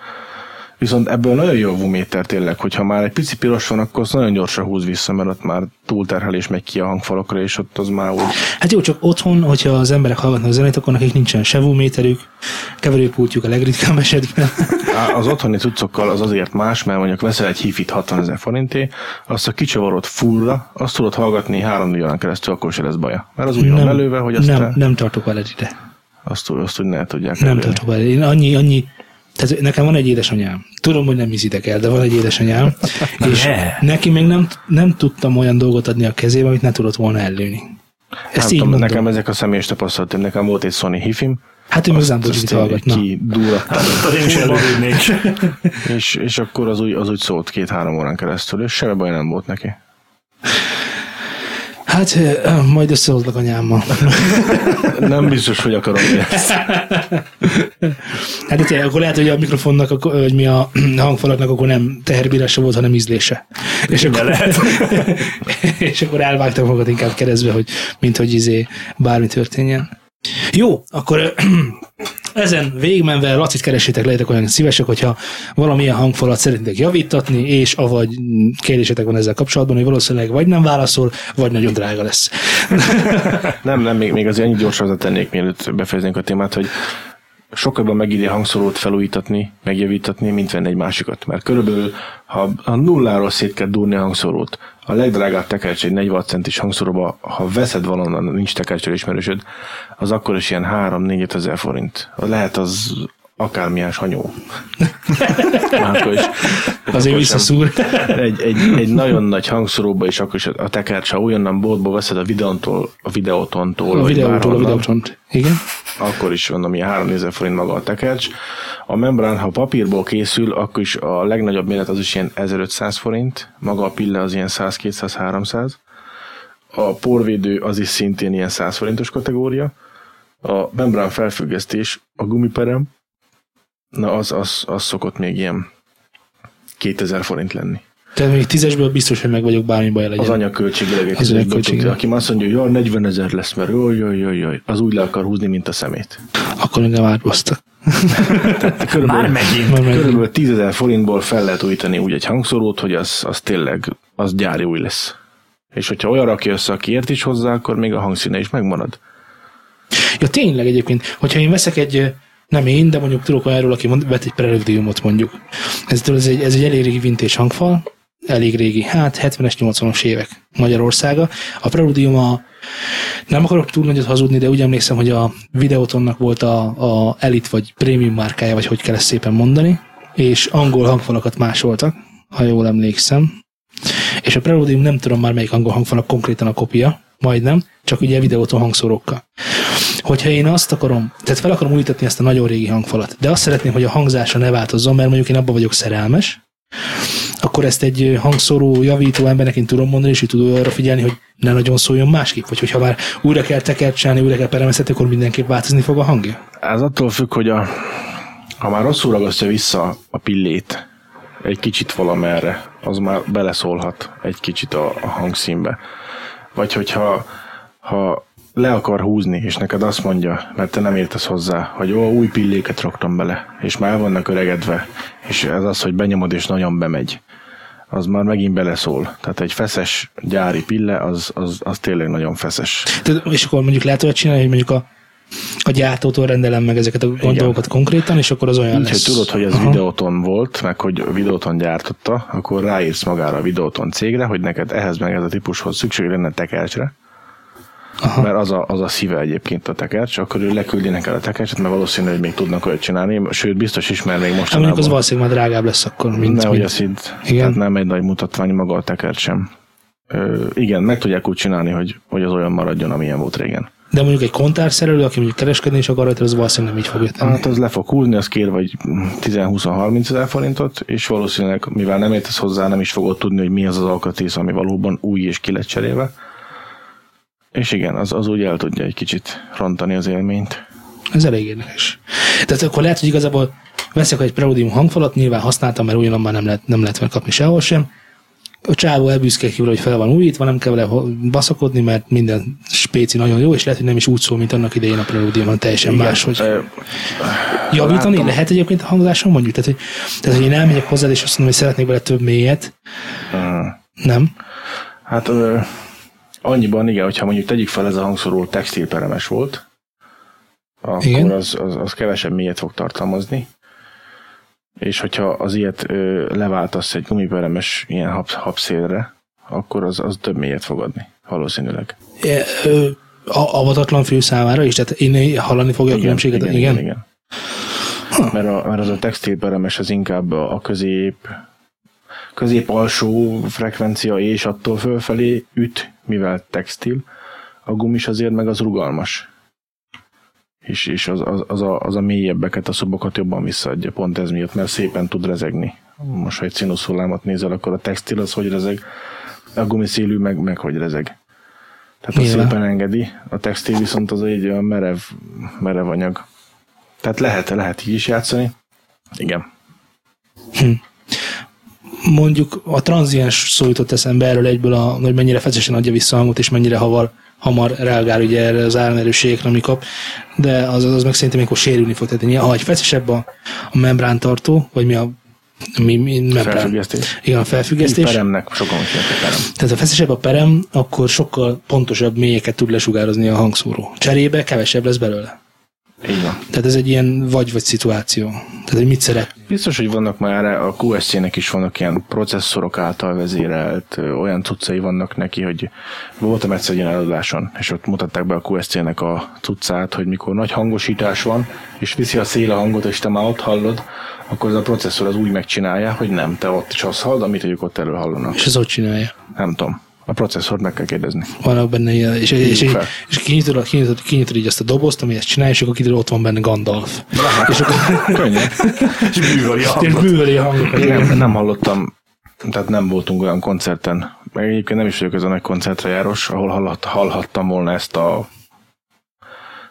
Viszont ebből nagyon jó vuméter tényleg, hogyha már egy pici piros van, akkor az nagyon gyorsan húz vissza, mert ott már túlterhelés megy ki a hangfalakra, és ott az már úgy Hát jó, csak otthon, hogyha az emberek hallgatnak a zenét, akkor nekik nincsen se méterük, keverőpultjuk a legritkább esetben. Az otthoni cuccokkal az azért más, mert mondjuk veszel egy hifit 60 ezer forinté, azt a kicsavarod fullra, azt tudod hallgatni három órán keresztül, akkor se lesz baja. Mert az úgy van lelőve, hogy azt, nem, nem, nem tartok veled ide. azt, azt úgy ne tudják Nem lelőni. tartok veled. Én annyi, annyi, tehát nekem van egy édesanyám. Tudom, hogy nem hiszitek el, de van egy édesanyám. és Ne. neki még nem, nem tudtam olyan dolgot adni a kezébe, amit ne tudott volna ellőni. Ezt Nem így tudom, mondom. nekem ezek a személyes tapasztalatom. Nekem volt egy Sony hifim, Hát ő még azt, nem azt tudott én hallgatna. ki Tehát én is előrődnék. és, és akkor az úgy, az úgy szólt két-három órán keresztül, és semmi baj nem volt neki. Hát majd összehozlak anyámmal. Nem biztos, hogy akarom ezt. Hát de akkor lehet, hogy a mikrofonnak, hogy mi a hangfalaknak akkor nem teherbírása volt, hanem ízlése. És akkor, lehet. és akkor elvágtam magad inkább keresztbe, hogy mint hogy izé bármi történjen. Jó, akkor ezen végmenve Lacit keresétek, legyetek olyan szívesek, hogyha valamilyen hangfalat szeretnétek javítatni, és avagy kérdésetek van ezzel kapcsolatban, hogy valószínűleg vagy nem válaszol, vagy nagyon drága lesz. Nem, nem, még, még azért ennyi gyorsan tennék, mielőtt befejeznénk a témát, hogy sokkal jobban megíri hangszórót felújítatni, megjavítani, mint venni egy másikat. Mert körülbelül, ha a nulláról szét kell durni a hangszórót, a legdrágább tekercs egy 40 centis hangszóróba, ha veszed valonnan, nincs tekercsel ismerősöd, az akkor is ilyen 3-4 ezer forint. Lehet az akármilyen sanyó. Akkor is. Azért visszaszúr. Egy, egy, egy, nagyon nagy hangszoróba is akkor is a tekercs, ha olyannan boltba veszed a videóntól, a videótontól, A videótól, a videótont. Igen. akkor is mondom, ilyen 3000 forint maga a tekercs. A membrán, ha papírból készül, akkor is a legnagyobb méret az is ilyen 1500 forint, maga a pille az ilyen 100-200-300. A porvédő az is szintén ilyen 100 forintos kategória. A membrán felfüggesztés, a gumiperem, na az, az, az szokott még ilyen 2000 forint lenni. Tehát még tízesből biztos, hogy meg vagyok, bármi baj legyen. Az anyaköltségileg Az anyaköltségileg. Aki azt mondja, hogy jaj, 40 ezer lesz, mert jaj, jaj, jaj, jaj, az úgy le akar húzni, mint a szemét. Akkor engem átbasztak. Körülbelül, Már megint. Már megint. körülbelül 10 ezer forintból fel lehet újítani úgy egy hangszorót, hogy az, az tényleg az gyári új lesz. És hogyha olyan rakja össze, aki ért is hozzá, akkor még a hangszíne is megmarad. Ja, tényleg egyébként, hogyha én veszek egy, nem én, de mondjuk tudok olyanról, aki mond, vett egy preludiumot mondjuk. Ez, ez, egy, ez egy elég régi vintage hangfal, elég régi, hát 70-es, 80-as évek Magyarországa. A preludium a, nem akarok túl nagyot hazudni, de úgy emlékszem, hogy a Videotonnak volt a, a Elite vagy Premium márkája, vagy hogy kell ezt szépen mondani, és angol hangfalakat másoltak, ha jól emlékszem. És a Preludium nem tudom már melyik angol hangfalak konkrétan a kopia, majdnem, csak ugye videóton hangszórókkal. Hogyha én azt akarom, tehát fel akarom újítatni ezt a nagyon régi hangfalat, de azt szeretném, hogy a hangzása ne változzon, mert mondjuk én abban vagyok szerelmes, akkor ezt egy ö, hangszóró javító embernek én tudom mondani, és ő arra figyelni, hogy ne nagyon szóljon másképp, vagy hogyha már újra kell tekercselni, újra kell peremeztetni, akkor mindenképp változni fog a hangja. Ez attól függ, hogy a, ha már rosszul ragasztja vissza a pillét, egy kicsit valamerre, az már beleszólhat egy kicsit a, a hangszínbe. Vagy hogyha ha le akar húzni, és neked azt mondja, mert te nem értesz hozzá, hogy ó, új pilléket raktam bele, és már vannak öregedve, és ez az, hogy benyomod, és nagyon bemegy, az már megint beleszól. Tehát egy feszes gyári pille, az, az, az tényleg nagyon feszes. Tehát, és akkor mondjuk lehet olyat csinálni, hogy mondjuk a, a gyártótól rendelem meg ezeket a Igen. dolgokat konkrétan, és akkor az olyan Így, lesz. hogy tudod, hogy ez Aha. videóton volt, meg hogy videóton gyártotta, akkor ráírsz magára a videóton cégre, hogy neked ehhez meg ez a típushoz szükség lenne tekercsre, Aha. mert az a, az a szíve egyébként a tekercs, akkor ő leküldi neked a tekercset, mert valószínű, hogy még tudnak olyat csinálni, sőt, biztos is, mert még Hát mondjuk az valószínűleg már drágább lesz akkor, mint, nehogy mint hidd, Igen. tehát nem egy nagy mutatvány maga a tekercs sem. Ö, igen, meg tudják úgy csinálni, hogy, hogy az olyan maradjon, amilyen volt régen. De mondjuk egy kontárszerelő, aki mondjuk kereskedni is akar, rajta, az valószínűleg nem így fogja tenni. Hát az le fog húzni, az kér vagy 10-20-30 ezer forintot, és valószínűleg, mivel nem értesz hozzá, nem is fogod tudni, hogy mi az az alkatrész, ami valóban új és ki lett cserélve. És igen, az, az úgy el tudja egy kicsit rontani az élményt. Ez elég érdekes. Tehát akkor lehet, hogy igazából veszek egy Preludium hangfalat, nyilván használtam, mert ugyanan már nem lehet, nem lehet megkapni sehol sem. A csávó elbűszkedik róla, hogy fel van újítva, nem kell vele baszakodni, mert minden spéci nagyon jó, és lehet, hogy nem is úgy szól, mint annak idején a Preludium, hanem teljesen más, hogy Ö, javítani láttam. lehet egyébként a hangzáson mondjuk? Tehát, hogy, tehát, hogy én elmegyek hozzád, és azt mondom, hogy szeretnék vele több mélyet, ö, nem? Hát ö, annyiban igen, hogyha mondjuk tegyük fel ez a hangszóró textilperemes volt, akkor Igen. az, az, az kevesebb mélyet fog tartalmazni. És hogyha az ilyet ö, leváltasz egy gumiperemes ilyen hab, habszélre, akkor az, az több mélyet fog adni, valószínűleg. E, ö, a- avatatlan fő számára is? Tehát én hallani fogja a különbséget? igen, igen, igen. Mert, a, mert az a textilperemes az inkább a, közép közép alsó frekvencia és attól fölfelé üt, mivel textil. A gumis azért meg az rugalmas. És, és az, az, az, a, az a mélyebbeket, a szobokat jobban visszaadja, pont ez miatt, mert szépen tud rezegni. Most, ha egy színuszhullámot nézel, akkor a textil az hogy rezeg, a gumiszélű meg, meg hogy rezeg. Tehát az szépen engedi, a textil viszont az egy olyan merev, merev anyag. Tehát lehet, lehet így is játszani. Igen. Mondjuk a tranziens szó jutott eszembe erről egyből, a, hogy mennyire feszesen adja vissza hangot, és mennyire havar hamar reagál ugye erre az áramerőségekre, ami kap, de az, az meg szerintem amikor sérülni fog. Tehát ha egy feszesebb a, a membrántartó, vagy mi a mi, mi membrán. Felfüggesztés. Igen, a felfüggesztés. Peremnek sokan is a perem. Tehát ha feszesebb a perem, akkor sokkal pontosabb mélyeket tud lesugározni a hangszóró. Cserébe kevesebb lesz belőle. Így van. Tehát ez egy ilyen vagy-vagy szituáció. Tehát, hogy mit szeret. Biztos, hogy vannak már a QSC-nek is vannak ilyen processzorok által vezérelt, olyan cuccai vannak neki, hogy voltam egyszer egy ilyen előadáson, és ott mutatták be a QSC-nek a cuccát, hogy mikor nagy hangosítás van, és viszi a szél a hangot, és te már ott hallod, akkor ez a processzor az úgy megcsinálja, hogy nem, te ott is azt hallod, amit ők ott elő hallanak. És ez hogy csinálja. Nem tudom. A processzort meg kell kérdezni. Vannak benne ilyen, és, és, és, és kinyitod, kinyitod, kinyitod, így azt a dobozt, ami ezt csinálja, és akkor kiderül, ott van benne Gandalf. és akkor Könnyen. És bűvöli a és hangot. bűvöli a. Nem, nem hallottam, tehát nem voltunk olyan koncerten, meg egyébként nem is vagyok ez a nagy koncertre járos, ahol hallhat, hallhattam volna ezt a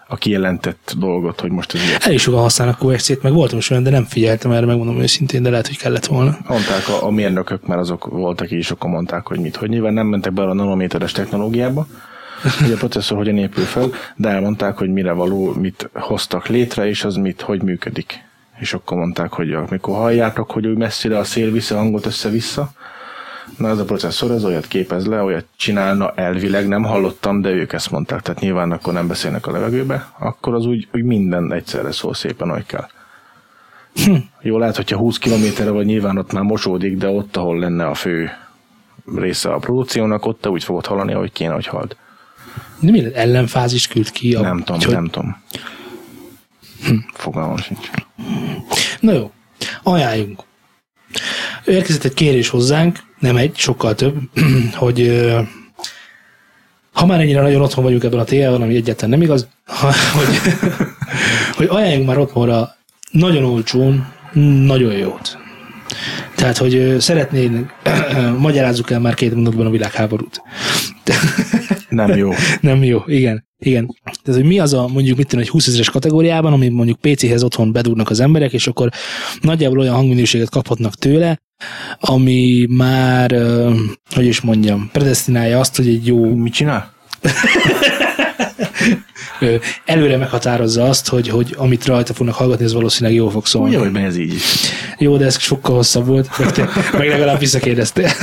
a kijelentett dolgot, hogy most ez ilyen. El is sokan használnak QXC-t, meg voltam is olyan, de nem figyeltem erre, megmondom őszintén, de lehet, hogy kellett volna. Mondták a, a mérnökök, mert azok voltak így, akkor mondták, hogy mit, hogy nyilván nem mentek bele a nanométeres technológiába, hogy a processzor hogyan épül fel, de elmondták, hogy mire való, mit hoztak létre, és az mit, hogy működik. És akkor mondták, hogy amikor halljátok, hogy úgy messzire a szél viszi a hangot össze-vissza, na ez a processzor, ez olyat képez le, olyat csinálna elvileg, nem hallottam, de ők ezt mondták, tehát nyilván akkor nem beszélnek a levegőbe, akkor az úgy, úgy minden egyszerre szól szépen, ahogy kell. Jó, lehet, hogyha 20 kilométerre vagy nyilván ott már mosódik, de ott, ahol lenne a fő része a produkciónak, ott te úgy fogod hallani, ahogy kéne, hogy hald. De mi? Ellenfázis küld ki? A, Nem tudom, nem tudom. Fogalmam sincs. Na jó, ajánljunk. Érkezett egy kérés hozzánk, nem egy, sokkal több, hogy ha már ennyire nagyon otthon vagyunk ebben a témában, ami egyáltalán nem igaz, ha, hogy, hogy ajánljunk már otthonra nagyon olcsón, nagyon jót. Tehát, hogy ö, szeretnénk, magyarázzuk el már két mondatban a világháborút. Nem jó. Nem jó, igen. Igen. Tehát, hogy mi az a mondjuk mit tudom, egy 20 ezeres kategóriában, ami mondjuk PC-hez otthon bedugnak az emberek, és akkor nagyjából olyan hangminőséget kaphatnak tőle, ami már, hogy is mondjam, predestinálja azt, hogy egy jó, Mit csinál? előre meghatározza azt, hogy, hogy amit rajta fognak hallgatni, az valószínűleg jól fog szólni. Ugye, hogy ez így. Jó, de ez sokkal hosszabb volt, meg, te, meg legalább visszakérdeztél.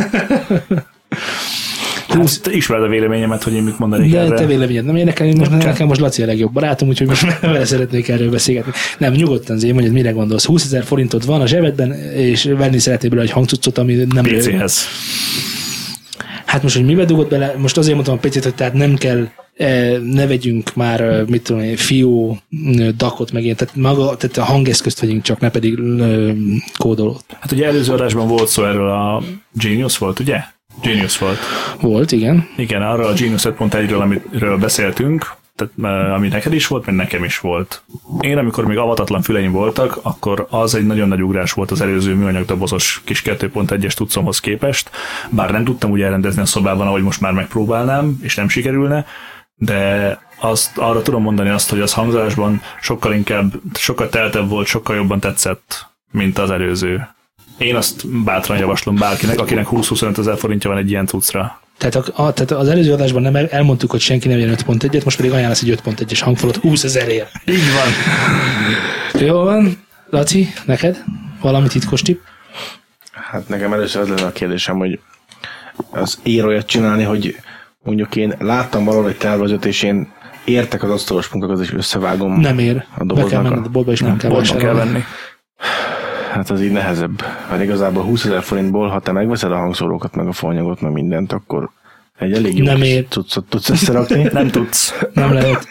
Hát, te ismered a véleményemet, hogy én mit mondanék De erre. te véleményed nem érdekel, én most, nekem most Laci a legjobb barátom, úgyhogy most vele szeretnék erről beszélgetni. Nem, nyugodtan Zé, mondjad, mire gondolsz. 20 ezer forintot van a zsebedben, és venni szeretnél belőle egy hangcuccot, ami nem PC-hez. Hát most, hogy mi bedugott bele, most azért mondtam a PC-t, hogy tehát nem kell eh, ne vegyünk már, eh, mit tudom én, fió, eh, dakot meg ilyen, tehát, maga, tehát a hangeszközt vegyünk csak, ne pedig kódolót. Hát ugye előző adásban volt szó erről a Genius volt, ugye? Genius volt. Volt, igen. Igen, arra a Genius 5.1-ről, amiről beszéltünk, tehát, eh, ami neked is volt, meg nekem is volt. Én, amikor még avatatlan füleim voltak, akkor az egy nagyon nagy ugrás volt az előző műanyag dobozos kis 2.1-es tudszomhoz képest, bár nem tudtam úgy elrendezni a szobában, ahogy most már megpróbálnám, és nem sikerülne, de azt, arra tudom mondani azt, hogy az hangzásban sokkal inkább, sokkal teltebb volt, sokkal jobban tetszett, mint az előző. Én azt bátran javaslom bárkinek, akinek 20-25 ezer forintja van egy ilyen cuccra. Tehát, a, a, tehát az előző adásban nem el- elmondtuk, hogy senki nem jön 5.1-et, most pedig ajánlasz egy 5.1-es hangfalot 20 ezerért. Így van. Jó van, Laci, neked? Valami titkos tipp? Hát nekem először az lenne a kérdésem, hogy az ér olyat csinálni, hogy mondjuk én láttam valahol egy tervezőt, és én értek az asztalos munkákat, és összevágom. Nem ér. A Be kell a- menned a boltba, és nem, kell Boltban kell vásárolni. venni. Hát az így nehezebb. Mert igazából 20 ezer forintból, ha te megveszed a hangszórókat, meg a faanyagot, meg mindent, akkor egy elég jó Nem ér. cuccot tudsz összerakni. Nem tudsz. Nem lehet.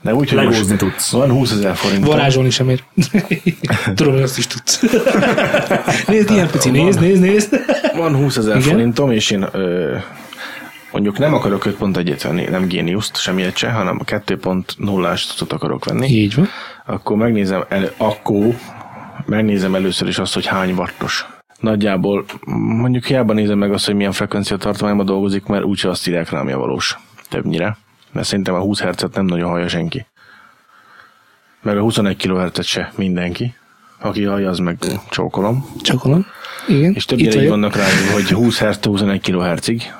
De úgy, hogy Legózni most tudsz. van 20 ezer forint. Varázsolni sem ér. Tudom, hogy azt is tudsz. nézd, ilyen pici, nézd, nézd, nézd. Van 20 ezer forintom, és én ö, mondjuk nem akarok 5.1-et venni, nem géniuszt, semmilyet se, hanem a 2.0-ás cuccot akarok venni. Így van. Akkor megnézem, el, akkor megnézem először is azt, hogy hány wattos. Nagyjából mondjuk hiába nézem meg azt, hogy milyen frekvencia tartományban dolgozik, mert úgyse azt írják rá, ami a valós. Többnyire. Mert szerintem a 20 Hz-et nem nagyon hallja senki. Meg a 21 kHz-et se mindenki. Aki hallja, az meg csókolom. Csakolom. Igen. És többnyire így vannak rá, hogy 20 Hz 21 kHz-ig.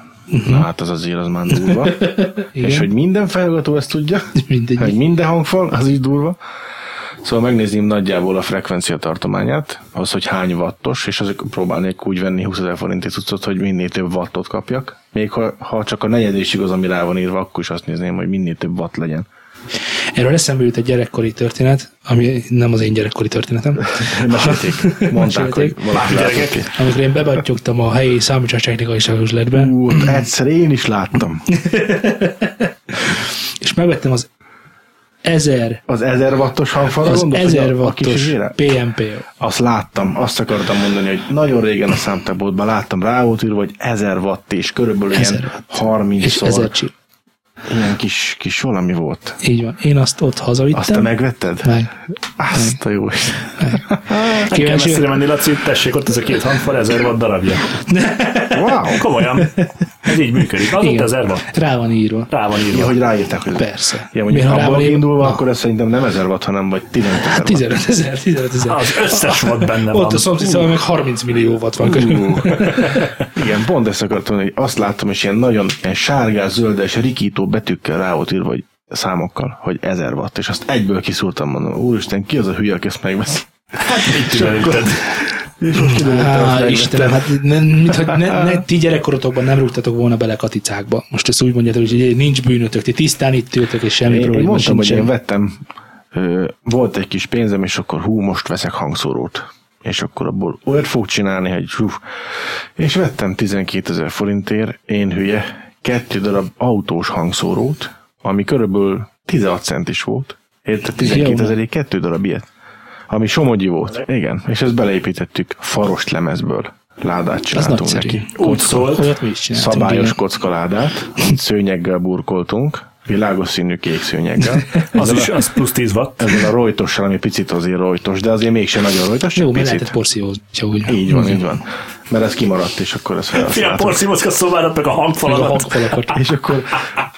Na hát az azért az már durva. És hogy minden felhallgató ezt tudja, Mindegy. hogy minden hangfal, az is durva. Szóval megnézném nagyjából a frekvencia tartományát, az, hogy hány wattos, és azok próbálnék úgy venni 20 ezer forinti cuccot, hogy minél több wattot kapjak. Még ha, ha csak a negyedésig az, ami rá van írva, akkor is azt nézném, hogy minél több watt legyen. Erről eszembe jut egy gyerekkori történet, ami nem az én gyerekkori történetem. Mesélték, mondták, hogy valaki. Amikor én bebattyogtam a helyi számítástechnikai szaküzletbe, Ú, egyszer én is láttam. és megvettem az 1000 Az 1000 wattos hangfalra az gondolsz, 1000 hogy a- a kis wattos? PMP. Azt láttam, azt akartam mondani, hogy nagyon régen a számtáblódban láttam rá volt írva, hogy 1000 watt, és körülbelül 1000 ilyen watt. 30 És szor, 1000 chip. Ilyen kis, kis valami volt. Így van. Én azt ott hazavittem. Azt te megvetted? Meg. Azt a jó Isten. Nem kell Kíváncsi- messzire menni, Laci, tessék, ott ez a két hangfal, ezer watt darabja. Wow! Komolyan. Ez így működik. Az ott Igen. ezer watt. Rá van írva. Rá van Ja, írva. hogy ráírták, hogy Persze. Ja, mondjuk Miért, abból indulva, Na. akkor ez szerintem nem 1000 watt, hanem vagy 15 ezer Hát watt. 15 ezer, 15 ezer. Az összes watt benne van. Ott a szomszédban meg 30 millió watt van körülbelül. Igen, pont ezt akartam hogy azt láttam, és ilyen nagyon ilyen sárgás, zöldes, rikító betűkkel rá volt írva, hogy számokkal, hogy 1000 watt, és azt egyből kiszúrtam, mondom, úristen, ki az a hülye, aki ezt megveszi? Mit csináltad? És most kiderült, hogy azt Á, megvettem. Istenem, hát ne, mint, hogy ne, ne, ti gyerekkorotokban nem rúgtatok volna bele katicákba. Most ezt úgy mondjátok, hogy nincs bűnötök, ti tisztán itt ültök, és semmi Én, én probléma mondtam, hogy én vettem, volt egy kis pénzem, és akkor hú, most veszek hangszórót. És akkor abból olyat fog csinálni, hogy hú. És vettem 12 ezer forintért, én hülye, kettő darab autós hangszórót, ami körülbelül 16 centis volt. Érted? 12 ezerért kettő darab ilyet. Ami somogyi volt. Igen. És ezt beleépítettük farost lemezből. Ládát csináltunk neki. Úgy szólt. Szabályos kockaládát, szőnyeggel burkoltunk, világos színű kék szőnyeggel. Az is, a, az plusz 10 watt. ezzel a rojtossal, ami picit azért rojtos, de azért mégsem nagyon rojtos, csak Jó, picit. lehetett ha úgy. Így van, így van. Mert ez kimaradt, és akkor Fia, felhasználtuk. porszívocska szobára, meg a Meg a hangfalakat. És akkor,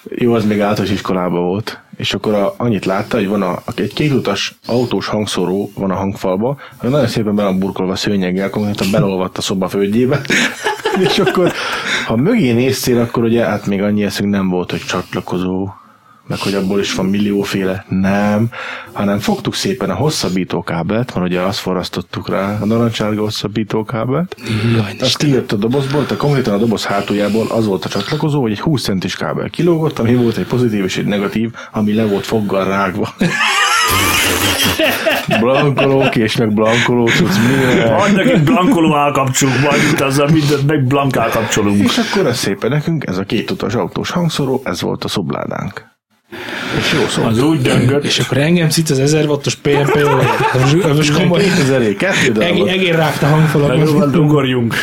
jó, az még általános iskolában volt, és akkor a, annyit látta, hogy van a, egy kétutas autós hangszóró van a hangfalba, ami nagyon szépen be szőnyeggel, konkrétan belolvadt a szoba földjébe. és akkor, ha mögé néztél, akkor ugye hát még annyi eszünk nem volt, hogy csatlakozó, meg hogy abból is van millióféle. Nem, hanem fogtuk szépen a hosszabbítókábelt, mert ugye azt forrasztottuk rá, a narancsárga hosszabbítókábelt, Jaj, az kijött a dobozból, tehát konkrétan a doboz hátuljából az volt a csatlakozó, hogy egy 20 centis kábel kilógott, ami volt egy pozitív és egy negatív, ami le volt foggal rágva. Blankolók és meg blankoló cucc. Adnak egy blankoló állkapcsolunk, majd itt azzal mindent meg blankál kapcsolunk. És akkor ez szépen nekünk, ez a két utas autós hangszóró, ez volt a szobládánk. És jó szó. Az úgy döngött. És akkor engem szít az 1000 wattos PMP. Most komoly. 2000 kettő darabot. egér rágta hangfalakon. van, ugorjunk.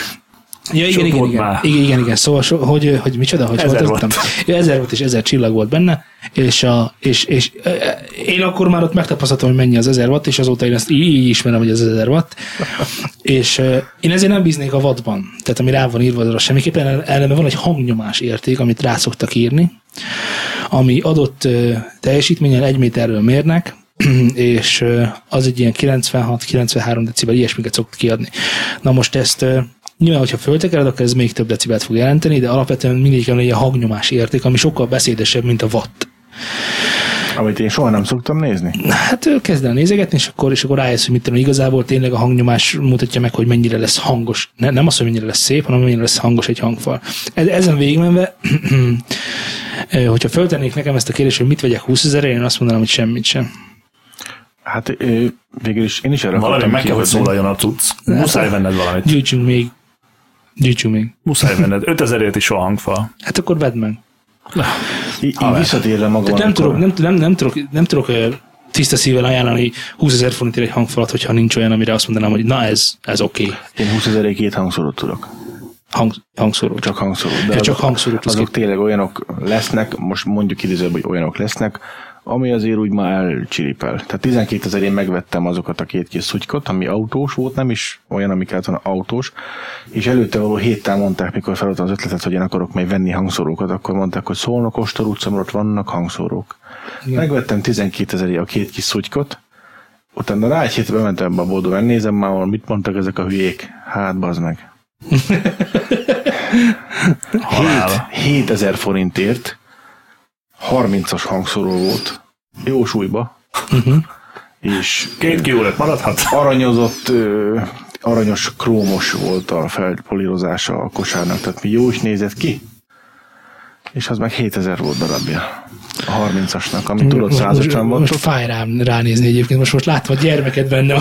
Ja, igen, igen, igen, igen, igen, igen. Szóval, so, hogy, hogy micsoda, hogy Ezer volt volt. Ja, ezer volt, és ezer csillag volt benne, és, a, és, és e, én akkor már ott megtapasztaltam, hogy mennyi az ezer watt, és azóta én ezt így, így ismerem, hogy az ezer watt, és e, én ezért nem bíznék a wattban, tehát ami rá van írva, arra semmiképpen ellene van egy hangnyomás érték, amit rá szoktak írni, ami adott teljesítménnyel egy méterről mérnek, és az egy ilyen 96-93 decibel, ilyesmiket szokott kiadni. Na most ezt Nyilván, hogyha föltekered, akkor ez még több decibelt fog jelenteni, de alapvetően mindig van egy hangnyomás érték, ami sokkal beszédesebb, mint a watt. Amit én soha nem szoktam nézni. Hát kezd el nézegetni, és akkor, és akkor rájössz, hogy mit tudom, igazából tényleg a hangnyomás mutatja meg, hogy mennyire lesz hangos. Ne, nem az, hogy mennyire lesz szép, hanem mennyire lesz hangos egy hangfal. E- Ezen végigmenve, hogyha föltennék nekem ezt a kérdést, hogy mit vegyek 20 ezerért, én azt mondanám, hogy semmit sem. Hát végül is én is erre Valami meg kell, hogy szólaljon a cucc. Muszáj venned valamit. Gyűjtsünk még. Gyűjtsünk még. Muszáj venned. 5000ért is a hangfal. Hát akkor vedd meg. Így, így visszatérve magam, nem tudok, nem, nem, nem tudok, nem tudok tiszta szívvel ajánlani 20 ezer forintért egy hangfalat, hogyha nincs olyan, amire azt mondanám, hogy na ez, ez oké. Okay. Én 20 ezerért két hangszórót tudok. Hang, hangszóró. Csak hangszóró. Ja, csak hangszóró tudsz Azok tényleg olyanok lesznek, most mondjuk idézőben, hogy olyanok lesznek, ami azért úgy már elcsiripel. Tehát 12 ezerén megvettem azokat a két kis szutykot, ami autós volt, nem is olyan, ami kellett volna autós, és előtte való héttel mondták, mikor feladtam az ötletet, hogy én akarok majd venni hangszórókat, akkor mondták, hogy szólnak Ostor ott vannak hangszórók. Igen. Megvettem 12 ezeré a két kis szutykot, utána rá egy hétre bementem a boldogan, nézem már, mit mondtak ezek a hülyék. Hát, bazd meg. Halál. 7000 forintért 30-as hangszóró volt, jó súlyba, és Két kiúrat maradhat. aranyozott, aranyos krómos volt a felpolírozása a kosárnak, tehát mi jó is nézett ki, és az meg 7000 volt darabja. A 30-asnak, ami tudod most, százasra most volt. fáj rám ránézni egyébként, most, most látom a gyermeket benne,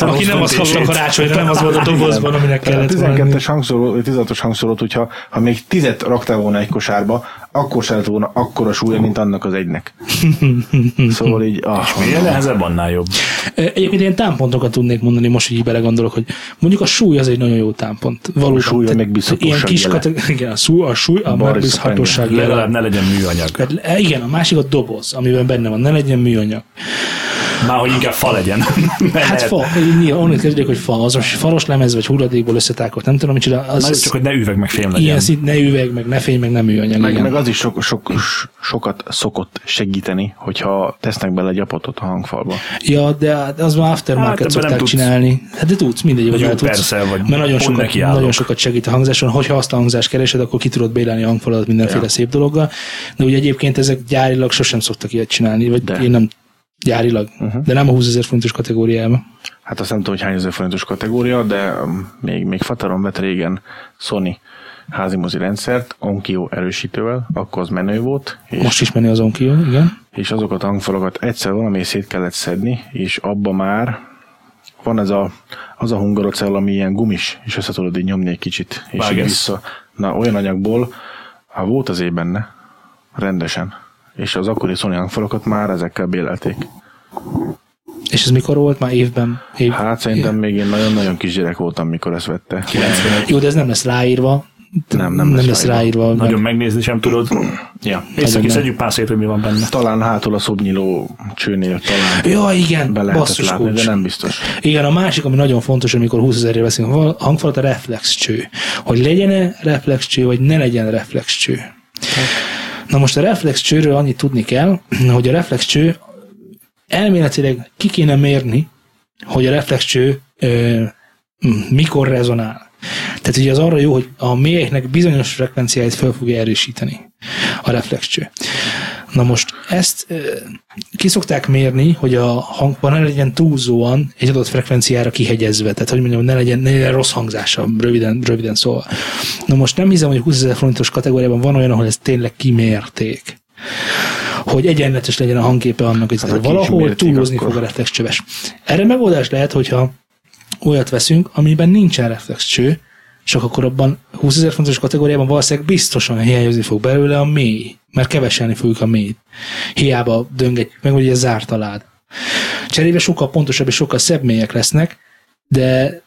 aki nem az kapta karácsonyra, nem az volt a dobozban, aminek kellett volna. 12-es hangszóró, 16-os hangszórót, hogyha ha még 10 raktál volna egy kosárba, akkor se lett volna akkora súlya, mint annak az egynek. Szóval így, ah, Minél nehezebb, annál jobb. Egyébként ilyen támpontokat tudnék mondani, most így belegondolok, hogy mondjuk a súly az egy nagyon jó támpont. Valóban. súly a megbízhatóság Ilyen kis jele. kate- igen, a súly, a, súly, a megbízhatóság Legalább ne legyen műanyag. Tehát, e, igen, a másik a doboz, amiben benne van, ne legyen műanyag. Már hogy inkább fa legyen. Hát fa, nyilván onnan kezdődik, hogy fa, az a faros lemez, vagy hulladékból összetákolt, nem tudom, micsoda, az, Na, az csak hogy ne üveg meg fém legyen. ilyen szint, ne üveg, meg ne fény, meg nem műanyag. meg, igen. meg az is sok, sok, sokat szokott segíteni, hogyha tesznek bele gyapotot a hangfalba. Ja, de hát az már aftermarket Hát, nem szokták csinálni. Hát de tudsz, mindegy, hogy Jó, tudsz. persze, vagy mert nagyon sokat, nagyon sokat segít a hangzáson. Hogyha azt a hangzást keresed, akkor ki tudod bélelni a hangfalat mindenféle Ja. szép dologgal. De ugye egyébként ezek gyárilag sosem szoktak ilyet csinálni, vagy De. én nem gyárilag, uh-huh. de nem a 20 ezer fontos kategóriában. Hát azt nem tudom, hogy hány ezer forintos kategória, de um, még, még Fataron vett régen Sony házimozi rendszert, Onkyo erősítővel, akkor az menő volt, és, Most is menni azon kívül, igen. és azokat a hangfalakat egyszer valami szét kellett szedni, és abba már van ez a, az a hungarocell, ami ilyen gumis, és össze tudod így nyomni egy kicsit, és így Vágesz. vissza. Na, olyan anyagból, ha volt az benne, rendesen, és az akkori Sony hangfalakat már ezekkel bélelték. És ez mikor volt? Már évben? Év... Hát szerintem még én nagyon-nagyon kisgyerek voltam, mikor ezt vette. Jó, de ez nem lesz ráírva. Nem, nem nem lesz lesz ráírva. Nagyon megnézni sem tudod. Ja. Észre nem. szedjük pár szét, hogy mi van benne. Talán hátul a szobnyiló csőnél talán Ja, igen, be basszus látni, kulcs. de nem biztos. Igen, a másik, ami nagyon fontos, amikor 20 ezerről beszélünk, a hangfalat a reflexcső. Hogy legyen-e reflexcső, vagy ne legyen reflexcső. Na most a reflexcsőről annyit tudni kell, hogy a reflexcső elméletileg ki kéne mérni, hogy a reflexcső ö, mikor rezonál. Tehát ugye az arra jó, hogy a mélyeknek bizonyos frekvenciáit fel fogja erősíteni a reflexcső. Na most ezt ö, ki szokták mérni, hogy a hangban ne legyen túlzóan egy adott frekvenciára kihegyezve, tehát hogy mondjam, ne legyen, ne legyen rossz hangzása, röviden, röviden szóval. Na most nem hiszem, hogy 20 ezer forintos kategóriában van olyan, ahol ezt tényleg kimérték hogy egyenletes legyen a hangképe annak, hogy Hát, valahol túlozni fog a reflexcsöves. Erre megoldás lehet, hogyha olyat veszünk, amiben nincsen reflexcső, csak akkor abban 20 ezer fontos kategóriában valószínűleg biztosan hiányozni fog belőle a mély, mert keveselni fogjuk a mélyt. Hiába döngetjük meg, hogy ez zárt a lád. Cserébe sokkal pontosabb és sokkal szebb mélyek lesznek, de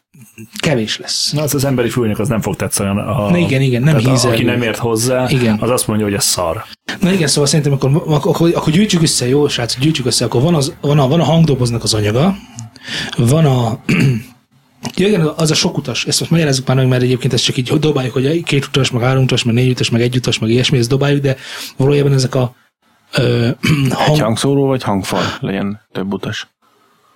kevés lesz. Na, az az emberi fülnek az nem fog tetszeni. A, Na igen, igen, nem hízelgő. Aki nem ért hozzá, Igen. az azt mondja, hogy ez szar. Na igen, szóval szerintem akkor, akkor, akkor, gyűjtsük össze, jó, srácok, gyűjtsük össze, akkor van, az, van, a, van a hangdoboznak az anyaga, van a Ja, igen, az a sok utas, ezt most magyarázzuk már meg, mert egyébként ezt csak így dobáljuk, hogy két utas, meg három utas, meg négy utas, meg egy utas, meg ilyesmi, ezt dobáljuk, de valójában ezek a ö, Egy hang, hangszóró vagy hangfal legyen több utas.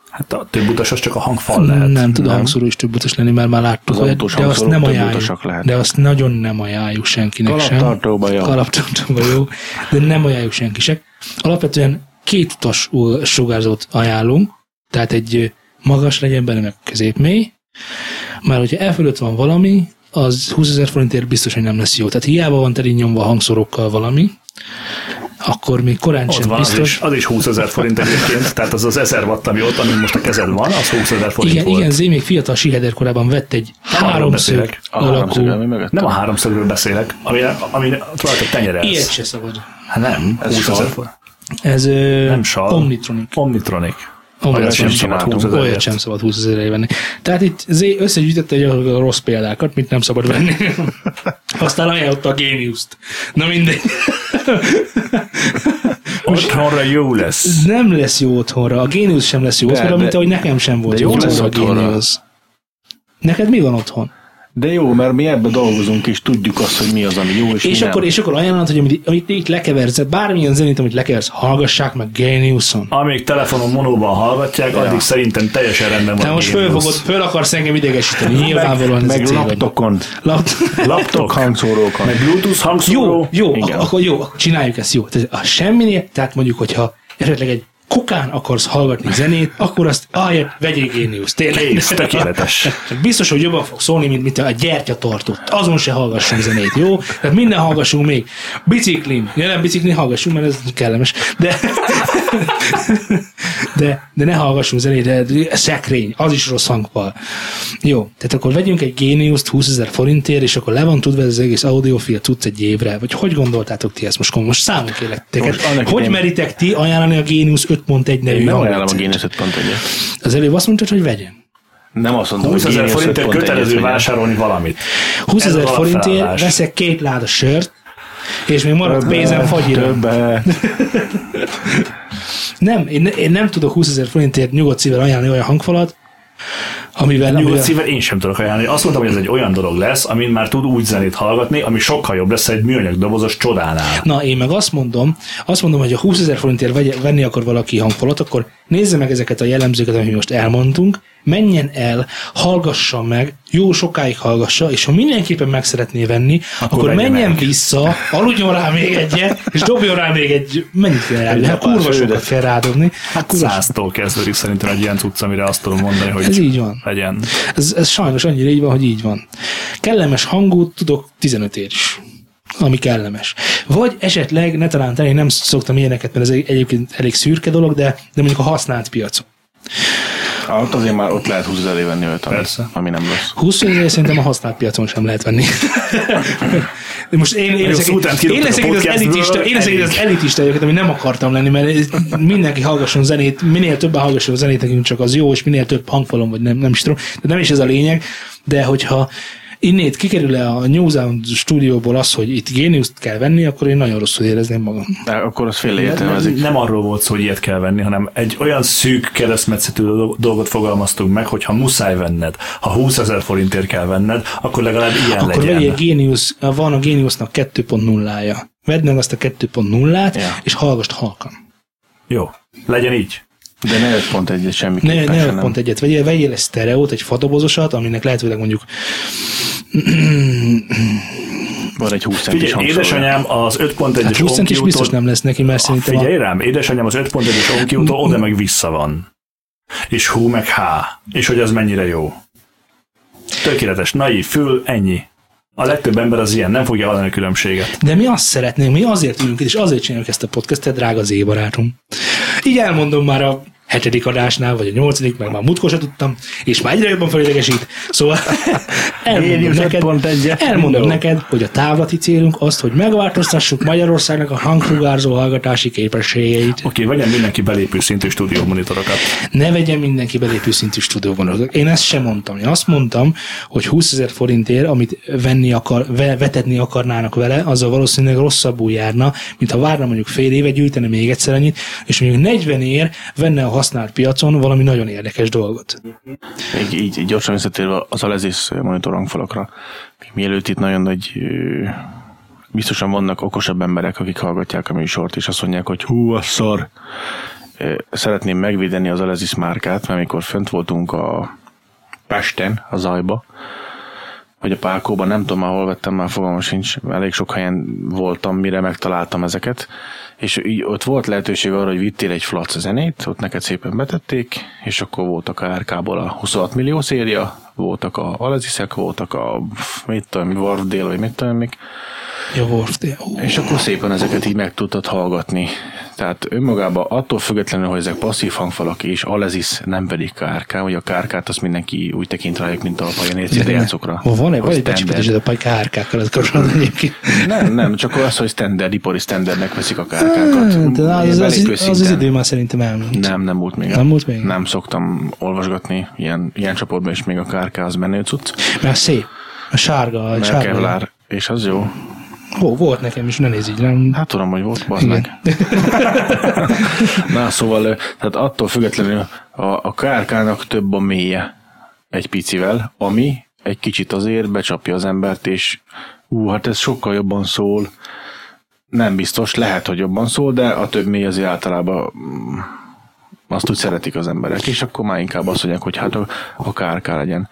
Hát a több utas az csak a hangfal lehet. nem tud a hangszóró is több utas lenni, mert már láttuk, Az hogy, de azt nem ajánljuk, lehet. de azt nagyon nem ajánljuk senkinek sem. Kalaptartóba jó. kalaptartóba jó, de nem ajánljuk senki sem. Alapvetően két utas sugárzót ajánlunk, tehát egy magas legyen benne, meg középmély, már hogyha e fölött van valami, az 20 ezer forintért biztos, hogy nem lesz jó. Tehát hiába van teli nyomva hangszorokkal valami, akkor még korán Ott sem van, az is, biztos. az is 20 ezer forint egyébként, tehát az az 1000 watt, ami ott, ami most a kezed van, az 20 ezer forint Igen, volt. igen, Zé még fiatal siheder korában vett egy háromszög. A háromszög, ami alakú, mögött. Nem a háromszögről beszélek, ami, ami rajta tenyerelsz. ilyet se szabad. Hát nem, Ez 20 ezer forint. Ez ö, Nem sal. Omnitronic. Omnitronic. Olyat sem szabad csináltunk. 20 Olyat sem szabad 20 ezerre venni. Tehát itt Zé összegyűjtette egy a rossz példákat, mit nem szabad venni. Aztán ajánlotta a géniuszt. Na mindegy. Otthonra jó lesz. Nem lesz jó otthonra. A géniusz sem lesz jó De- otthonra, mint de- ahogy nekem sem volt de jó jó lesz otthonra a géniusz. Neked mi van otthon? De jó, mert mi ebbe dolgozunk, és tudjuk azt, hogy mi az, ami jó, és, És mi akkor, nem. és akkor ajánlod, hogy amit, amit itt lekeversz, bármilyen zenét, amit lekeversz, hallgassák meg Geniuson. Amíg telefonon monóban hallgatják, addig szerintem teljesen rendben van. Te most föl, fogod, föl akarsz engem idegesíteni, nyilvánvalóan meg vagy. laptokon, Lap... Laptop, hangszórókon. meg Bluetooth hangszóró. Jó, jó, Igen. ak- akkor jó, akkor csináljuk ezt jó. Tehát a semminél, tehát mondjuk, hogyha esetleg egy kukán akarsz hallgatni zenét, akkor azt ahelyett vegyél géniusz, tényleg. Kész, tökéletes. Biztos, hogy jobban fog szólni, mint, mint a gyertyatartó. Azon se hallgassunk zenét, jó? Tehát minden hallgassunk még. Biciklin. Ja, nem biciklin hallgassunk, mert ez kellemes. De, de, de ne hallgassunk zenét, de szekrény, az is rossz hangfal. Jó, tehát akkor vegyünk egy géniuszt 20 ezer forintért, és akkor le van tudva ez az egész audiofil tudsz egy évre. Vagy hogy gondoltátok ti ezt most? Most számunk kérlek teket. Most Hogy meritek ti ajánlani a Géniusz 5.1 nevű Én nem ajánlom a Génius 5.1-et. Az előbb azt mondtad, hogy vegyen. Nem azt mondom, 20 hogy ezer forintért 5.1-et kötelező vásárolni valamit. 20 Ez ezer forintért veszek két láda sört, és még marad pénzem fagyira. Többe. Nem, én, én nem tudok 20 ezer forintért nyugodt szívvel ajánlani olyan hangfalat, amivel, Nyugodt amivel szívvel én sem tudok ajánlani. Azt mondtam, hogy ez egy olyan dolog lesz, amin már tud úgy zenét hallgatni, ami sokkal jobb lesz egy műanyag dobozos csodánál. Na, én meg azt mondom, azt mondom, hogy ha 20 ezer forintért venni akar valaki hangfalat, akkor nézze meg ezeket a jellemzőket, amit most elmondtunk, menjen el, hallgassa meg, jó sokáig hallgassa, és ha mindenképpen meg szeretné venni, akkor, akkor menjen meg. vissza, aludjon rá még egyet, és dobjon rá még egy, mennyit kell rá, hát kurva sokat kell rádobni. Hát kurva száztól kezdődik szerintem egy ilyen cucc, amire azt tudom mondani, hogy Ez így van. legyen. Ez, ez sajnos annyira így van, hogy így van. Kellemes hangút tudok 15 ér is ami kellemes. Vagy esetleg, ne talán én nem szoktam ilyeneket, mert ez egy- egyébként elég szürke dolog, de, de mondjuk a használt piacon. Ott azért már ott lehet 20 ezer venni olyat, ami, Persze. ami nem rossz. 20 ezer szerintem a használt piacon sem lehet venni. De most én, én, leszek, én leszek itt az elitista, én leszek az elitista egyébként, ami nem akartam lenni, mert mindenki hallgasson zenét, minél többen hallgasson zenét, nekünk csak az jó, és minél több hangfalon, vagy nem, nem is tudom, de nem is ez a lényeg, de hogyha innét kikerül -e a New Sound stúdióból az, hogy itt géniuszt kell venni, akkor én nagyon rosszul érezném magam. De akkor az Nem, félreértelmezik. nem arról volt szó, hogy ilyet kell venni, hanem egy olyan szűk keresztmetszetű dolgot fogalmaztunk meg, hogy ha muszáj venned, ha 20 ezer forintért kell venned, akkor legalább ilyen Akkor legyen. vegyél Genius, van a Geniusnak 2.0-ja. Vedd meg azt a 2.0-át, Ja. és hallgass halkan. Jó, legyen így. De ne 5.1-et Ne, semmiképpen ne sem, pont nem. egyet vegyél, vegyél egy sztereót, egy fadobozosat, aminek lehetőleg mondjuk Van egy 20 centis Figyelj, édesanyám az 5.1-es hát 20 centis biztos nem lesz neki, mert szerintem Figyelj a, rám, édesanyám az 5.1-es onkiútól oda meg vissza van. És hú meg há. És hogy az mennyire jó. Tökéletes, naív, fül, ennyi. A legtöbb ember az ilyen, nem fogja hallani a különbséget. de mi azt szeretnénk, mi azért ülünk itt, és azért csináljuk ezt a podcastet, drága Z barátom. Így elmondom már a hetedik adásnál, vagy a nyolcadik, meg már múltkor sem tudtam, és már egyre jobban felidegesít. Szóval elmondom neked, 5.1-et. elmondom neked, hogy a távlati célunk az, hogy megváltoztassuk Magyarországnak a hangsugárzó hallgatási képességeit. Oké, vegyen mindenki belépő szintű stúdió monitorokat. ne vegyen mindenki belépő szintű stúdióban. Én ezt sem mondtam. Én azt mondtam, hogy 20 ezer forintért, amit venni akar, ve, vetetni akarnának vele, azzal valószínűleg rosszabbul járna, mint ha várna mondjuk fél éve, gyűjtene még egyszer annyit, és mondjuk 40 ér venne a használt piacon valami nagyon érdekes dolgot. Így, így gyorsan visszatérve az Alezis monitor hangfalakra. Mielőtt itt nagyon nagy biztosan vannak okosabb emberek, akik hallgatják a műsort, és azt mondják, hogy hú, a szar. Szeretném megvédeni az Alezis márkát, mert amikor fönt voltunk a Pesten, a Zajba, vagy a Pálkóban, nem tudom már hol vettem, már fogalmam sincs, elég sok helyen voltam, mire megtaláltam ezeket, és így ott volt lehetőség arra, hogy vittél egy flac zenét, ott neked szépen betették, és akkor voltak a RK-ból a 26 millió széria, voltak a Aleziszek, voltak a mit tudom, Warf Dél, vagy mit tudom, mik, Ja, ó, és akkor szépen ezeket így meg tudtad hallgatni. Tehát önmagában attól függetlenül, hogy ezek passzív hangfalak és Alezis nem pedig KRK, hogy a KRK-t azt mindenki úgy tekint rájuk, mint a Pioneer CD játszokra. Van egy, van egy a kárkákkal, az kapcsolatban egyébként. Nem, nem, csak az, hogy standard, ipari standardnek veszik a Hát, KRK-kat. de az, az, az, az, idő már szerintem elmúlt. Nem, nem múlt még. Nem múlt még? Nem szoktam olvasgatni ilyen, ilyen csoportban, és még a KRK az menő cucc. Mert szép. A sárga, a sárga. Kevlar, és az jó. Ó, volt nekem is, ne nézz így rám. Hát tudom, hogy volt, bazd meg. Na, szóval, tehát attól függetlenül a, a KRK-nak több a mélye egy picivel, ami egy kicsit azért becsapja az embert, és ú, hát ez sokkal jobban szól. Nem biztos, lehet, hogy jobban szól, de a több mély azért általában mm, azt úgy szeretik az emberek, és akkor már inkább azt mondják, hogy hát a, a KRK legyen.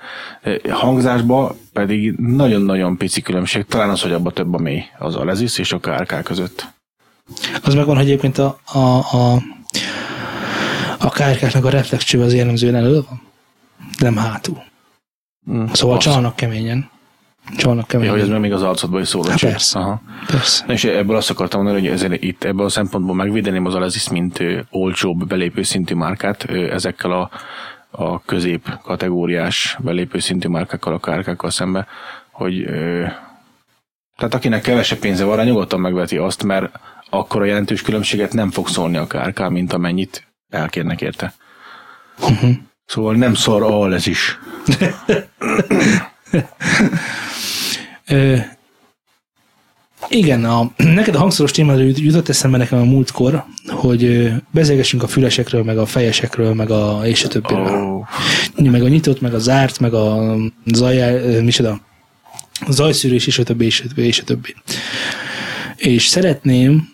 Hangzásba pedig nagyon-nagyon pici különbség, talán az, hogy abba több a mély az a Lezis és a KRK között. Az megvan, hogy egyébként a, a, a, a KRK-knak a reflexcső az jellemzően elő van, nem hátul. Mm, Szóval az. csalnak keményen. Csalnak Ja, hogy ez még az arcodba is szól. Hát persze. Aha. Persze. És ebből azt akartam mondani, hogy ezért itt ebből a szempontból megvédeném az Alezis, mint ö, olcsóbb belépő szintű márkát ö, ezekkel a, a közép kategóriás belépő szintű márkákkal, a kárkákkal szembe, hogy ö, tehát akinek kevesebb pénze van, nyugodtan megveti azt, mert akkor a jelentős különbséget nem fog szólni a kárká, mint amennyit elkérnek érte. Uh-huh. Szóval nem szar a Alezis. Ö, igen, a, neked a hangszoros témáról jut- jutott eszembe nekem a múltkor, hogy beszélgessünk a fülesekről, meg a fejesekről, meg a és a többiről. Oh. Meg a nyitott, meg a zárt, meg a zaj, ö, micsoda, a zajszűrés, és a többi, és a többi, és a többi. És szeretném,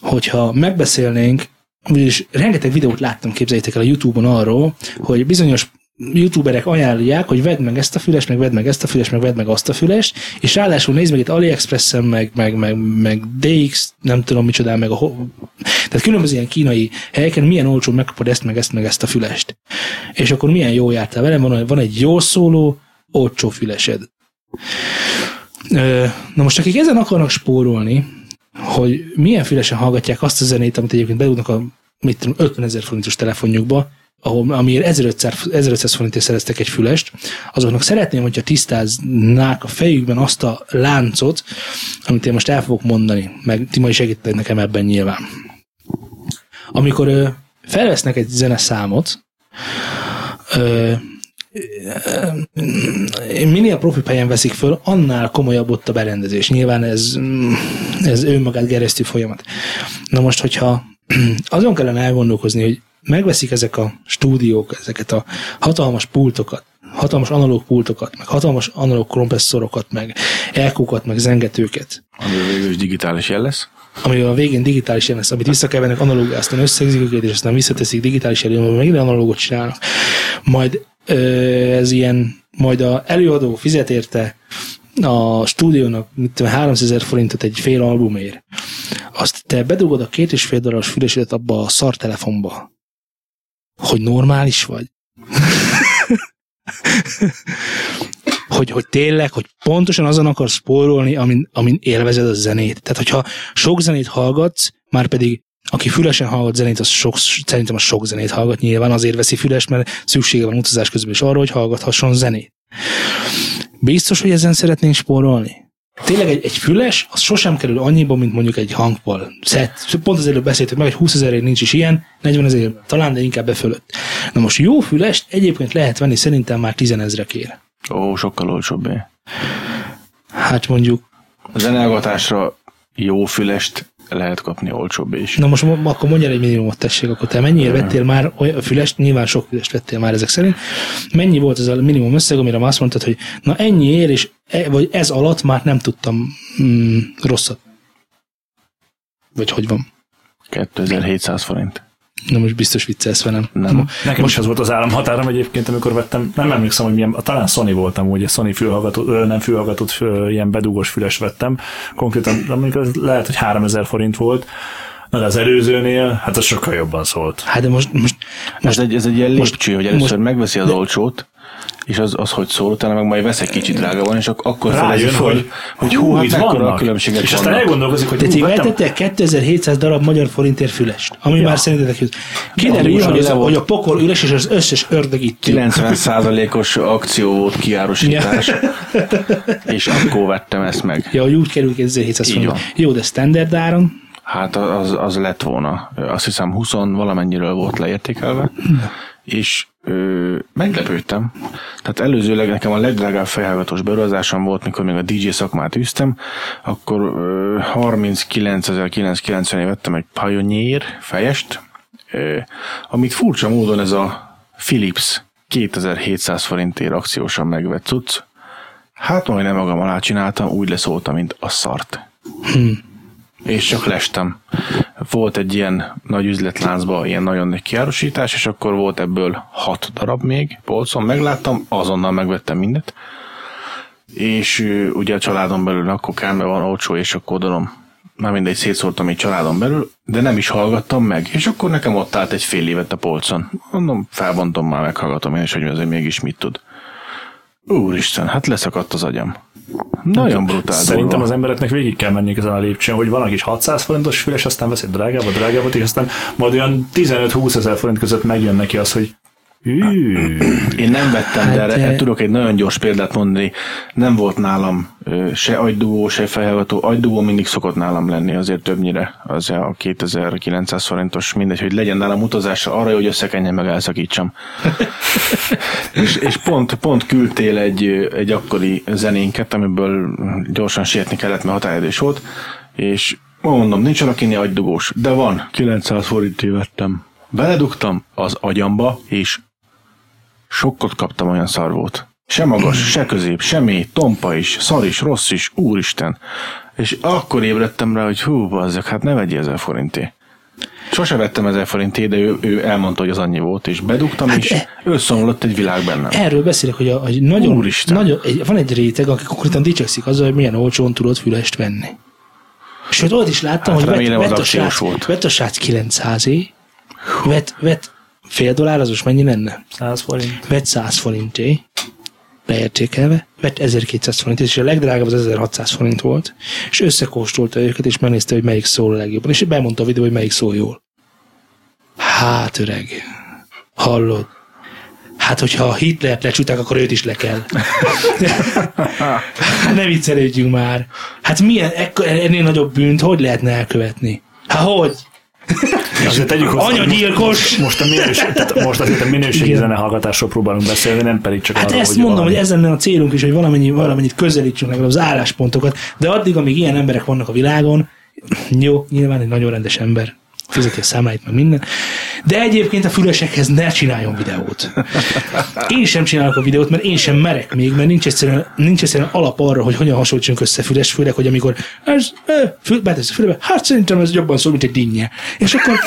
hogyha megbeszélnénk, vagyis rengeteg videót láttam, képzeljétek el a Youtube-on arról, hogy bizonyos youtuberek ajánlják, hogy vedd meg ezt a fülest, meg vedd meg ezt a fülest, meg vedd meg azt a fülest, és ráadásul nézd meg itt AliExpress-en, meg, meg, meg, meg DX, nem tudom micsodán, meg a ho- tehát különböző ilyen kínai helyeken milyen olcsón megkapod ezt, meg ezt, meg ezt a fülest. És akkor milyen jó jártál velem, van, van egy jó szóló, olcsó fülesed. Na most akik ezen akarnak spórolni, hogy milyen fülesen hallgatják azt a zenét, amit egyébként bedugnak a mit tudom, 50 ezer forintos telefonjukba, ahol, amiért 1500, 1500 forintért szereztek egy fülest, azoknak szeretném, hogyha tisztáznák a fejükben azt a láncot, amit én most el fogok mondani, meg ti majd segítetek nekem ebben nyilván. Amikor ö, felvesznek egy zeneszámot, ö, minél profi helyen veszik föl, annál komolyabb ott a berendezés. Nyilván ez, ez önmagát geresztő folyamat. Na most, hogyha azon kellene elgondolkozni, hogy megveszik ezek a stúdiók, ezeket a hatalmas pultokat, hatalmas analóg pultokat, meg hatalmas analóg kompresszorokat, meg elkókat, meg zengetőket, Ami végül is digitális jel lesz. amivel a végén digitális jelen lesz, amit visszakevernek analóg, aztán összegzik őket, és aztán visszateszik digitális jelön, megint analógot csinálnak. Majd ez ilyen, majd a előadó fizet érte a stúdiónak mit tudom, 300 ezer forintot egy fél albumért. Azt te bedugod a két és fél darajas fülesedet abba a szar telefonba. Hogy normális vagy? hogy, hogy tényleg, hogy pontosan azon akarsz spórolni, amin, amin élvezed a zenét. Tehát, hogyha sok zenét hallgatsz, már pedig aki fülesen hallgat zenét, az sok, szerintem az sok zenét hallgat nyilván, azért veszi füles, mert szüksége van utazás közben is arra, hogy hallgathasson zenét. Biztos, hogy ezen szeretnénk spórolni? Tényleg egy, egy füles, az sosem kerül annyiba, mint mondjuk egy hangpal. Szett. Pont az előbb beszéltük meg, hogy 20 ezerért nincs is ilyen, 40 ezerért talán, de inkább befölött. Na most jó fülest egyébként lehet venni szerintem már 10 ezrekért. Ó, sokkal olcsóbbé. Hát mondjuk, A zenehallgatásra jó fülest lehet kapni olcsóbb is. na most mo- akkor mondjál egy minimumot tessék, akkor te mennyire vettél már olyan fülest, nyilván sok fülest vettél már ezek szerint, mennyi volt ez a minimum összeg, amire azt mondtad, hogy na ennyi ér, és e, vagy ez alatt már nem tudtam mm, rosszat. Vagy hogy van? 2700 forint. Na most biztos viccelsz velem. Nem. Nekem is az volt az államhatárom egyébként, amikor vettem, nem emlékszem, hogy milyen, talán Sony voltam, ugye Sony fülhallgató, ö, nem fülhallgatót, ilyen bedugós füles vettem. Konkrétan, amikor ez lehet, hogy 3000 forint volt, Na de az előzőnél, hát az sokkal jobban szólt. Hát de most, most, Ez most egy, ez egy ilyen most- lépcső, hogy először most- megveszi az olcsót, és az, az hogy szól, utána meg majd vesz egy kicsit drága van, és ak- akkor felezi Rájön, hogy, hogy hú, hát itt mekkora a vannak. különbségek És aztán elgondolkozik, hogy vettem, vettetek 2700 darab magyar forintért fülest, ami Ja. már szerintetek jut. Kiderül, hogy, hogy a pokol üres, és az összes ördög itt ül. 90%-os akció volt kiárosítás, és akkor vettem ezt meg. Ja, hogy úgy kerül 2700 Így forint. Jó, de standard áron, Hát az, az lett volna. Azt hiszem 20 valamennyiről volt leértékelve, és ö, meglepődtem. Tehát előzőleg nekem a legdrágább fejhallgatós beruházásom volt, mikor még a DJ szakmát űztem, akkor ö, 39.990 vettem egy Pioneer fejest, ö, amit furcsa módon ez a Philips 2700 forintért akciósan megvett cucc, Hát majdnem magam alá csináltam, úgy leszóltam, mint a szart. Hmm. És csak lestem. Volt egy ilyen nagy üzletláncban ilyen nagyon nagy kiárusítás, és akkor volt ebből hat darab még polcon. Megláttam, azonnal megvettem mindet. És ugye a családon belül akkor kárme van olcsó, és akkor odaadom. Már mindegy, szétszórtam egy családon belül, de nem is hallgattam meg. És akkor nekem ott állt egy fél évet a polcon. Mondom, felbontom már, meghallgatom én is, hogy ez mégis mit tud. Úristen, hát leszakadt az agyam. Nagyon brutál Szerintem dolga. az embereknek végig kell menni ezen a lépcsőn, hogy van, aki is 600 forintos füles, aztán vesz egy drágábbat, drágábbat, és aztán majd olyan 15-20 ezer forint között megjön neki az, hogy Én nem vettem, Hát, de erre tudok egy nagyon gyors példát mondani. Nem volt nálam se agydugó, se fejhallgató. Agydugó mindig szokott nálam lenni, azért többnyire. Az a 2900 forintos, mindegy, hogy legyen nálam utazásra arra, hogy összekenjen meg elszakítsam. és, és pont, pont küldtél egy, egy akkori zenénket, amiből gyorsan sietni kellett, mert határidős volt, és mondom, nincs alakinni agydugós, de van, 900 forintért vettem. Beledugtam az agyamba, és sokkot kaptam olyan szar volt. Se magas, se közép, se mély, tompa is, szar is, rossz is, úristen. És akkor ébredtem rá, hogy hú, bazzak, hát ne vegyél ezer forinté. Sose vettem ezer forintét, de ő, ő elmondta, hogy az annyi volt, és bedugtam, hát és e- összeomlott egy világ bennem. Erről beszélek, hogy, a, hogy nagyon, Úristen. nagyon egy, van egy réteg, aki konkrétan dicsekszik azzal, hogy milyen olcsón tudod fülest venni. Sőt, olyat is láttam, Hát hogy vett, vett, a srác, volt. vett a srác 900 é vett, vett fél dollár, az most mennyi lenne? 100 forint. Vett 100 forinté, leértékelve, vett 1200 forint, és a legdrágább az 1600 forint volt, és összekóstolta őket, és megnézte, hogy melyik szól a legjobban, és bemondta a videó, hogy melyik szól jól. Hát öreg, hallod? Hát, hogyha Hitlert lecsúták, akkor őt is le kell. Ne viccelődjünk már. Hát milyen, ekkor, ennél nagyobb bűnt hogy lehetne elkövetni? Hát hogy? Azért tegyük hozzá, Anyagyilkos! Most, most, a minőség, tehát most azért a minőségi zenehallgatásról próbálunk beszélni, nem pedig csak Hát arról, ezt hogy mondom, valami- hogy ez lenne a célunk is, hogy valamennyi, valamennyit közelítsünk legalább az álláspontokat, de addig, amíg ilyen emberek vannak a világon, jó, nyilván egy nagyon rendes ember, fizeti a számláit, meg minden, de egyébként a fülesekhez ne csináljon videót. Én sem csinálok a videót, mert én sem merek még, mert nincs egyszerűen, nincs egyszerűen alap arra, hogy hogyan hasonlítsunk össze füles, főleg, hogy amikor ez, e, fül, betesz a fülebe, hát szerintem ez jobban szól, mint egy dinnye. És akkor,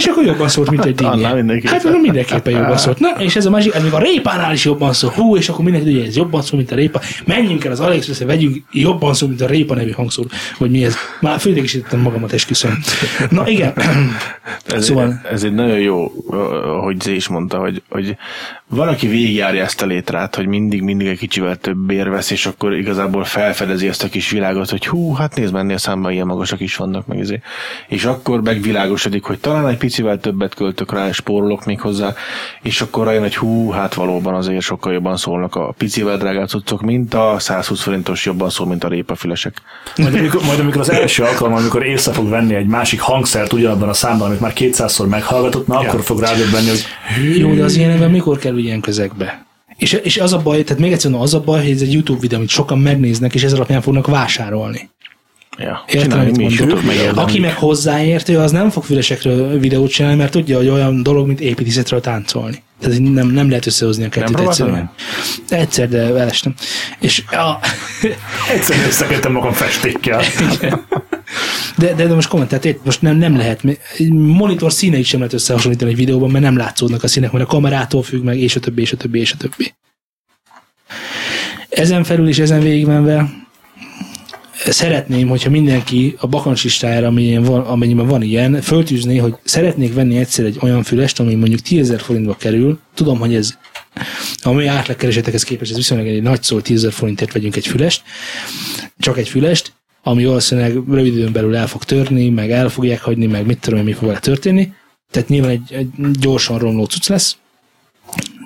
és akkor jobban szólt, mint egy dinnye. annál mindenképpen. Hát mondom, mindenképpen jobban szólt. Na, és ez a másik, ez még a répánál is jobban szól. Hú, és akkor mindenki tudja, hogy ez jobban szól, mint a répa. Menjünk el az AliExpress-re, vegyünk jobban szól, mint a répa nevű hangszóró. Vagy mi ez? Már főidékesítettem magamat, esküszöm. Na igen. Ez, Szóval- ez egy nagyon jó, hogy Zé is mondta, hogy, hogy van, aki végigjárja ezt a létrát, hogy mindig, mindig egy kicsivel több vesz, és akkor igazából felfedezi ezt a kis világot, hogy hú, hát nézd, mennél számban ilyen magasak is vannak meg ezért. És akkor megvilágosodik, hogy talán egy picivel többet költök rá, és spórolok még hozzá, és akkor rájön, hogy hú, hát valóban azért sokkal jobban szólnak a picivel drágább cuccok, mint a 120 forintos jobban szól, mint a répafülesek. Majd amikor, majd amikor az első alkalom, amikor észre fog venni egy másik hangszert ugyanabban a számban, amit már 200-szor meghallgatott, na akkor fog rádöbbenni, hogy Jó, de az ilyen ember mikor kerül ilyen közegbe? És, és az a baj, tehát még egyszer, az a baj, hogy ez egy YouTube videó, amit sokan megnéznek, és ez alapján fognak vásárolni. Ja, Értem, amit mi is. Aki meg hozzáértő, az nem fog fülesekről videót csinálni, mert tudja, hogy olyan dolog, mint építészetről táncolni. Tehát nem, nem lehet összehozni a kettőt próbáltad egyszerűen. Egyszer, de elestem. És a, egyszerűen összekötöm magam festékkel. de, de, de most komment, tehát itt most nem, nem lehet, monitor színeit sem lehet összehasonlítani egy videóban, mert nem látszódnak a színek, mert a kamerától függ meg, és a többi, és a többi, és a többi. Ezen felül és ezen végigmenve szeretném, hogyha mindenki a bakancslistájára, amennyiben van, amennyiben van ilyen, föltűzné, hogy szeretnék venni egyszer egy olyan fülest, ami mondjuk 10 000 forintba kerül. Tudom, hogy ez a mi átlagkeresetekhez képest ez viszonylag egy nagy szó, 10 000 forintért vegyünk egy fülest, csak egy fülest, ami valószínűleg rövid időn belül el fog törni, meg el fogják hagyni, meg mit tudom mi fog vele történni. Tehát nyilván egy, egy gyorsan romló cucc lesz.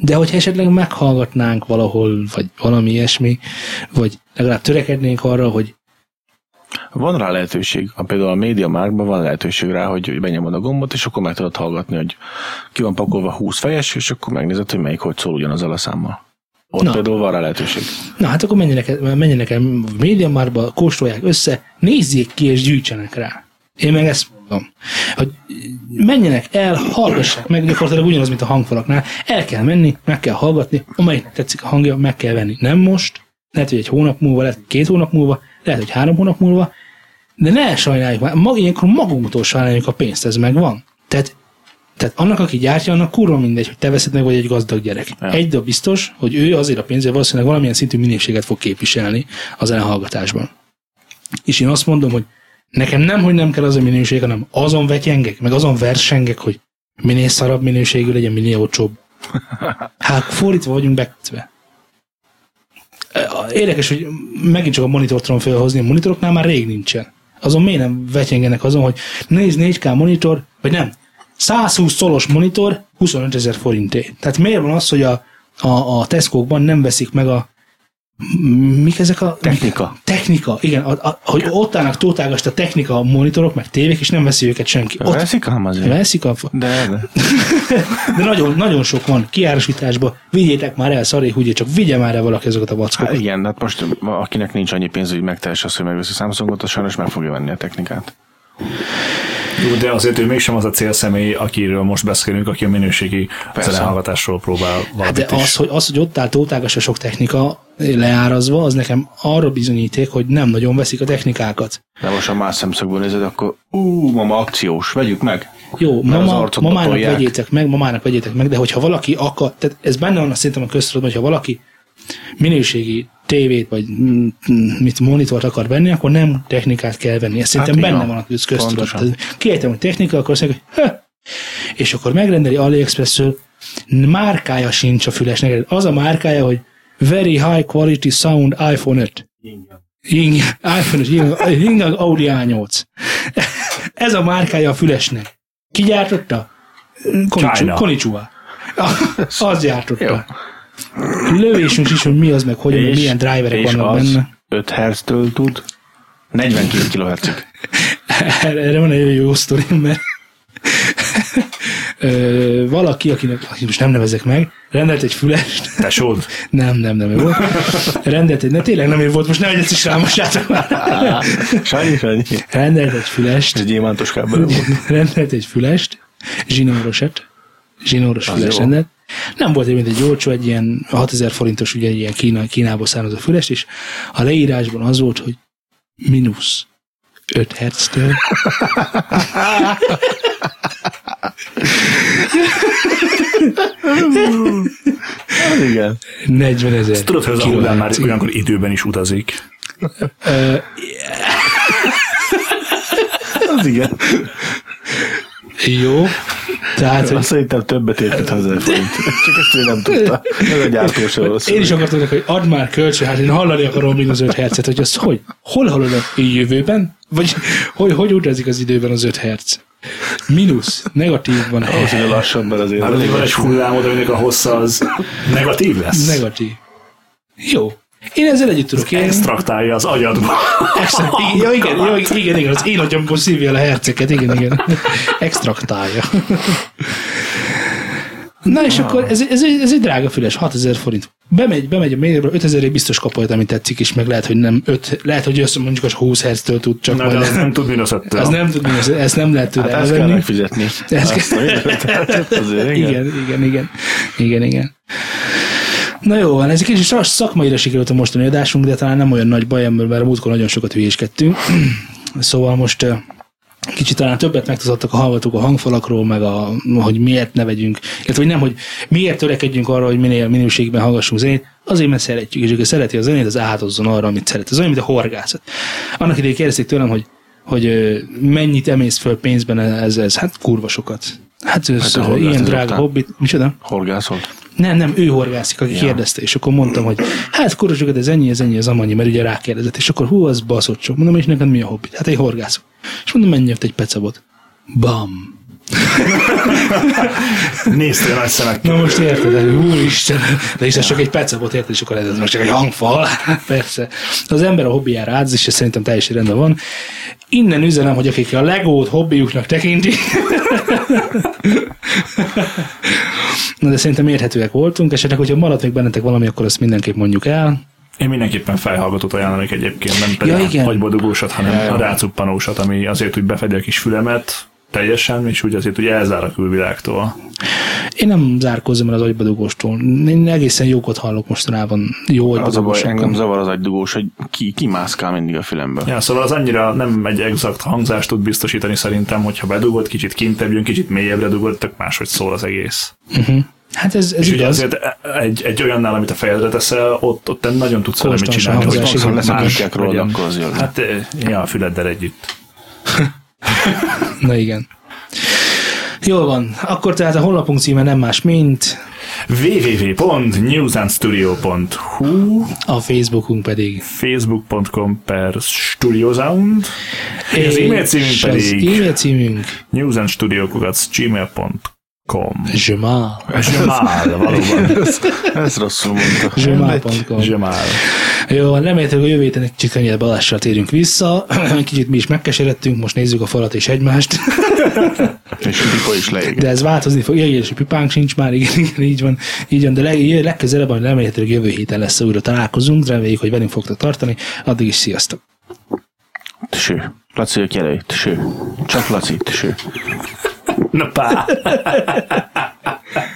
De hogyha esetleg meghallgatnánk valahol, vagy valami ilyesmi, vagy legalább törekednénk arra, hogy Van rá lehetőség. A például a média márkban van lehetőség rá, hogy benyomod a gombot, és akkor meg tudod hallgatni, hogy ki van pakolva 20 fejes, és akkor megnézed, hogy melyik hogy szól ugyanazzal a számmal. Ott Na. Például van rá lehetőség. Na hát akkor menjenek, menjenek el médiamárba, kóstolják össze, nézzék ki és gyűjtsenek rá. Én meg ezt mondom, hogy menjenek el, hallgassák meg, gyakorlatilag ugyanaz, mint a hangfalaknál. El kell menni, meg kell hallgatni, amelyiknek tetszik a hangja, meg kell venni. Nem most, lehet, hogy egy hónap múlva, lehet, két hónap múlva, lehet, hogy három hónap múlva, de ne sajnáljuk már, mag, ilyenkor magunktól sajnáljuk a pénzt, ez megvan. Tehát, tehát annak, aki gyártja, annak kurva mindegy, hogy te veszed meg, vagy egy gazdag gyerek. Ja. Egy dolog biztos, hogy ő azért a pénzért valószínűleg valamilyen szintű minőséget fog képviselni az elhallgatásban. És én azt mondom, hogy nekem nem, hogy nem kell az a minőség, hanem azon vetyengek, meg azon versengek, hogy minél szarabb minőségű legyen, minél olcsóbb. Hát fordítva vagyunk bekötve. Érdekes, hogy megint csak a monitort tudom felhozni, a monitoroknál már rég nincsen. Azon miért nem vetyengenek azon, hogy nézd 4K monitor, vagy nem, 120 szolos monitor 25 ezer forinté. Tehát miért van az, hogy a, a, a Tesco-kban nem veszik meg a mik ezek a... Technika. Mik? Technika, igen. A, a, hogy ott állnak tótágast a technika, a monitorok, meg tévék, és nem veszi őket senki. Ott Veszik ám azért. veszik a... De, de. De nagyon, nagyon sok van kiárosításba. Vigyétek már el, szaré, ugye csak vigye már el valaki ezeket a vackokat. Hát igen, de hát most akinek nincs annyi pénz, hogy megtehesse azt, hogy megveszi Samsungot, az sajnos meg fogja venni a technikát. Jó, de azért ő mégsem az a célszemély, akiről most beszélünk, aki a minőségi zenehallgatásról próbál Hát valamit de is. az hogy, az, hogy ott áll tótágas a sok technika leárazva, az nekem arra bizonyíték, hogy nem nagyon veszik a technikákat. De most ha más szemszögből nézed, akkor ú, mama akciós, vegyük meg. Jó, mama, mamának tolják. vegyétek meg, mamának vegyétek meg, de hogyha valaki akar, tehát ez benne van szerintem a köztudatban, hogyha valaki minőségi tévét, vagy mit monitort akar venni, akkor nem technikát kell venni. Ez szerintem így benne van. a köz- köztudat. Pontosan. Tehát Kiejtem, hogy technika, akkor azt mondja, hogy és akkor megrendeli AliExpress-ről, márkája sincs a fülesnek. Az a márkája, hogy Very High Quality Sound iPhone 5. Ying, iPhone 5, Ying, Ying Audi A8. Ez a márkája a fülesnek. Ki gyártotta? China. Konicsua. Az gyártotta. Jó. Lövésünk is, hogy mi az, meg meg És- milyen driverek és vannak az benne. 5 Hz-től tud 42 kHz-ig. Erre van egy jó sztorim, mert ö, valaki, akinek, akit most nem nevezek meg, rendelt egy fülest, Tesód? nem, nem, nem ő volt, rendelt egy, ne tényleg nem ő volt, most ne vegyed is rámossátok már. Sanyi, Sanyi. Rendelt egy fülest, Ez gyémántos kábel volt. rendelt egy fülest, zsinórosat, zsinóros Az füles jó. rendelt. Nem volt egy, mint egy olcsó, egy ilyen 6000 forintos, ugye egy ilyen Kína, Kínából származó fülest, és a leírásban az volt, hogy mínusz 5 Hz-től. Az igen. 40 ezer. Tudod, hogy az a hullám már olyankor időben is utazik. Az igen. Jó. Tehát, hogy Azt szerintem többet ért, mint 1000 forint. Csak ezt ő nem tudta. Ez a gyártó rossz. én is akartam hogy add már kölcsön, hát én hallani akarom mínusz 5 Hz-et, hogy az hogy? Hol hallod a jövőben? Vagy hogy, hogy utazik az időben az 5 Hz? Mínusz, negatív van. Az, hogy a lassabban azért. Már van egy hullámod, aminek a hossza az negatív lesz. Negatív. Jó. Én ezzel együtt tudok élni. Extraktálja az agyadba. Ja, igen, ja, igen, igen, az én agyamból szívja le herceket, igen, igen. Extraktálja. Na és akkor ez, ez, egy- ez egy drága füles, 6000 forint. Bemegy, bemegy a mailből, 5000 biztos kap olyat, amit tetszik is, meg lehet, hogy nem 5, lehet, hogy össze mondjuk az 20 Hz-től tud csak Na, majd lenni. nem tud mínusz öttől. Az nem tud, ezt, ezt nem lehet tőle Hát ezt kell elvenni. megfizetni. Ez Azt a mindent. Azért, igen. Igen, igen, igen. Igen, igen. Na jó, van, ez egy kicsit szak- szakmaira sikerült a mostani adásunk, de talán nem olyan nagy baj, mert a múltkor nagyon sokat hülyéskedtünk. Szóval most kicsit talán többet megtudhattak a hallgatók a hangfalakról, meg a, hogy miért ne vegyünk, illetve hogy nem, hogy miért törekedjünk arra, hogy minél minőségben hallgassunk zenét, azért, mert szeretjük, és aki szereti a zenét, az átozzon arra, amit szeret. Ez olyan, mint a horgászat. Annak idején kérdezték tőlem, hogy, hogy mennyit emész föl pénzben ez, ez, hát kurva sokat. Hát, ez, hát horgászol ilyen drága hobbit. Micsoda? Horgászolt. Nem, nem, ő horgászik, aki ja. kérdezte, és akkor mondtam, hogy hát kurva ez ennyi, ez ennyi, ez amannyi, mert ugye rákérdezett, és akkor hú, az baszott sok. Mondom, és neked mi a hobbi? Hát egy horgászok. És mondom, mennyi egy pecabot? Bam. Néztél nagy szemekkel. Na most érted, úristen, de is ez csak egy pecabot érted, és akkor ez most csak egy hangfal. Persze. Az ember a hobbiára ádz, és ez szerintem teljesen rendben van. Innen üzenem, hogy akik a legót hobbiuknak tekintik, Na de szerintem érthetőek voltunk, esetleg, hogyha maradt még bennetek valami, akkor azt mindenképp mondjuk el. Én mindenképpen fejhallgatót ajánlanék egyébként, nem pedig Ja, ja, igen. agybodogósat, hanem a rácuppanósat, ami azért úgy befedi a kis fülemet teljesen, és úgy azért úgy elzár a külvilágtól. Én nem zárkozom el az agybadugóstól. Én egészen jókat hallok mostanában. Jó Az a baj, engem zavar az agydugós, hogy ki, ki mászkál mindig a fülembe. Ja, szóval az annyira nem egy exakt hangzást tud biztosítani szerintem, hogyha bedugod, kicsit kintebb jön, kicsit mélyebbre dugod, tök máshogy szól az egész. Hát ez, ez És ugye igaz. azért egy, egy olyannál, amit a fejedre teszel, ott, ott te nagyon tudsz vele mit Konstansan csinálni. hangzás, hogy Leszakítják rólad, legyen. akkor az jól. Hát, eh, ja, a füleddel együtt. Na igen. Jól van. Akkor tehát a honlapunk címe nem más, mint www.newsandstudio.hu a Facebookunk pedig. facebook.com per studiosound és az e-mail címünk És pedig e-mail címünk newsandstudio.gmail.com zsemál. Zsemál, valóban. Ez rosszul mondta. Zsemál.com Zsemál. Jó, remélhetőleg a jövő héten egy kicsit könnyebb adással térünk vissza. Kicsit mi is megkeseredtünk, most nézzük a falat és egymást. És a pipa is leég. De ez változni fog. Ja, és a pipánk sincs már, igen, igen, így van. Így van, de leg, legközelebb, majd remélhetőleg jövő héten lesz újra találkozunk, reméljük, hogy velünk fogtok tartani. Addig is sziasztok! Ső. Laci, ők jelölt. Ső. Csak Laci, ső. Pá.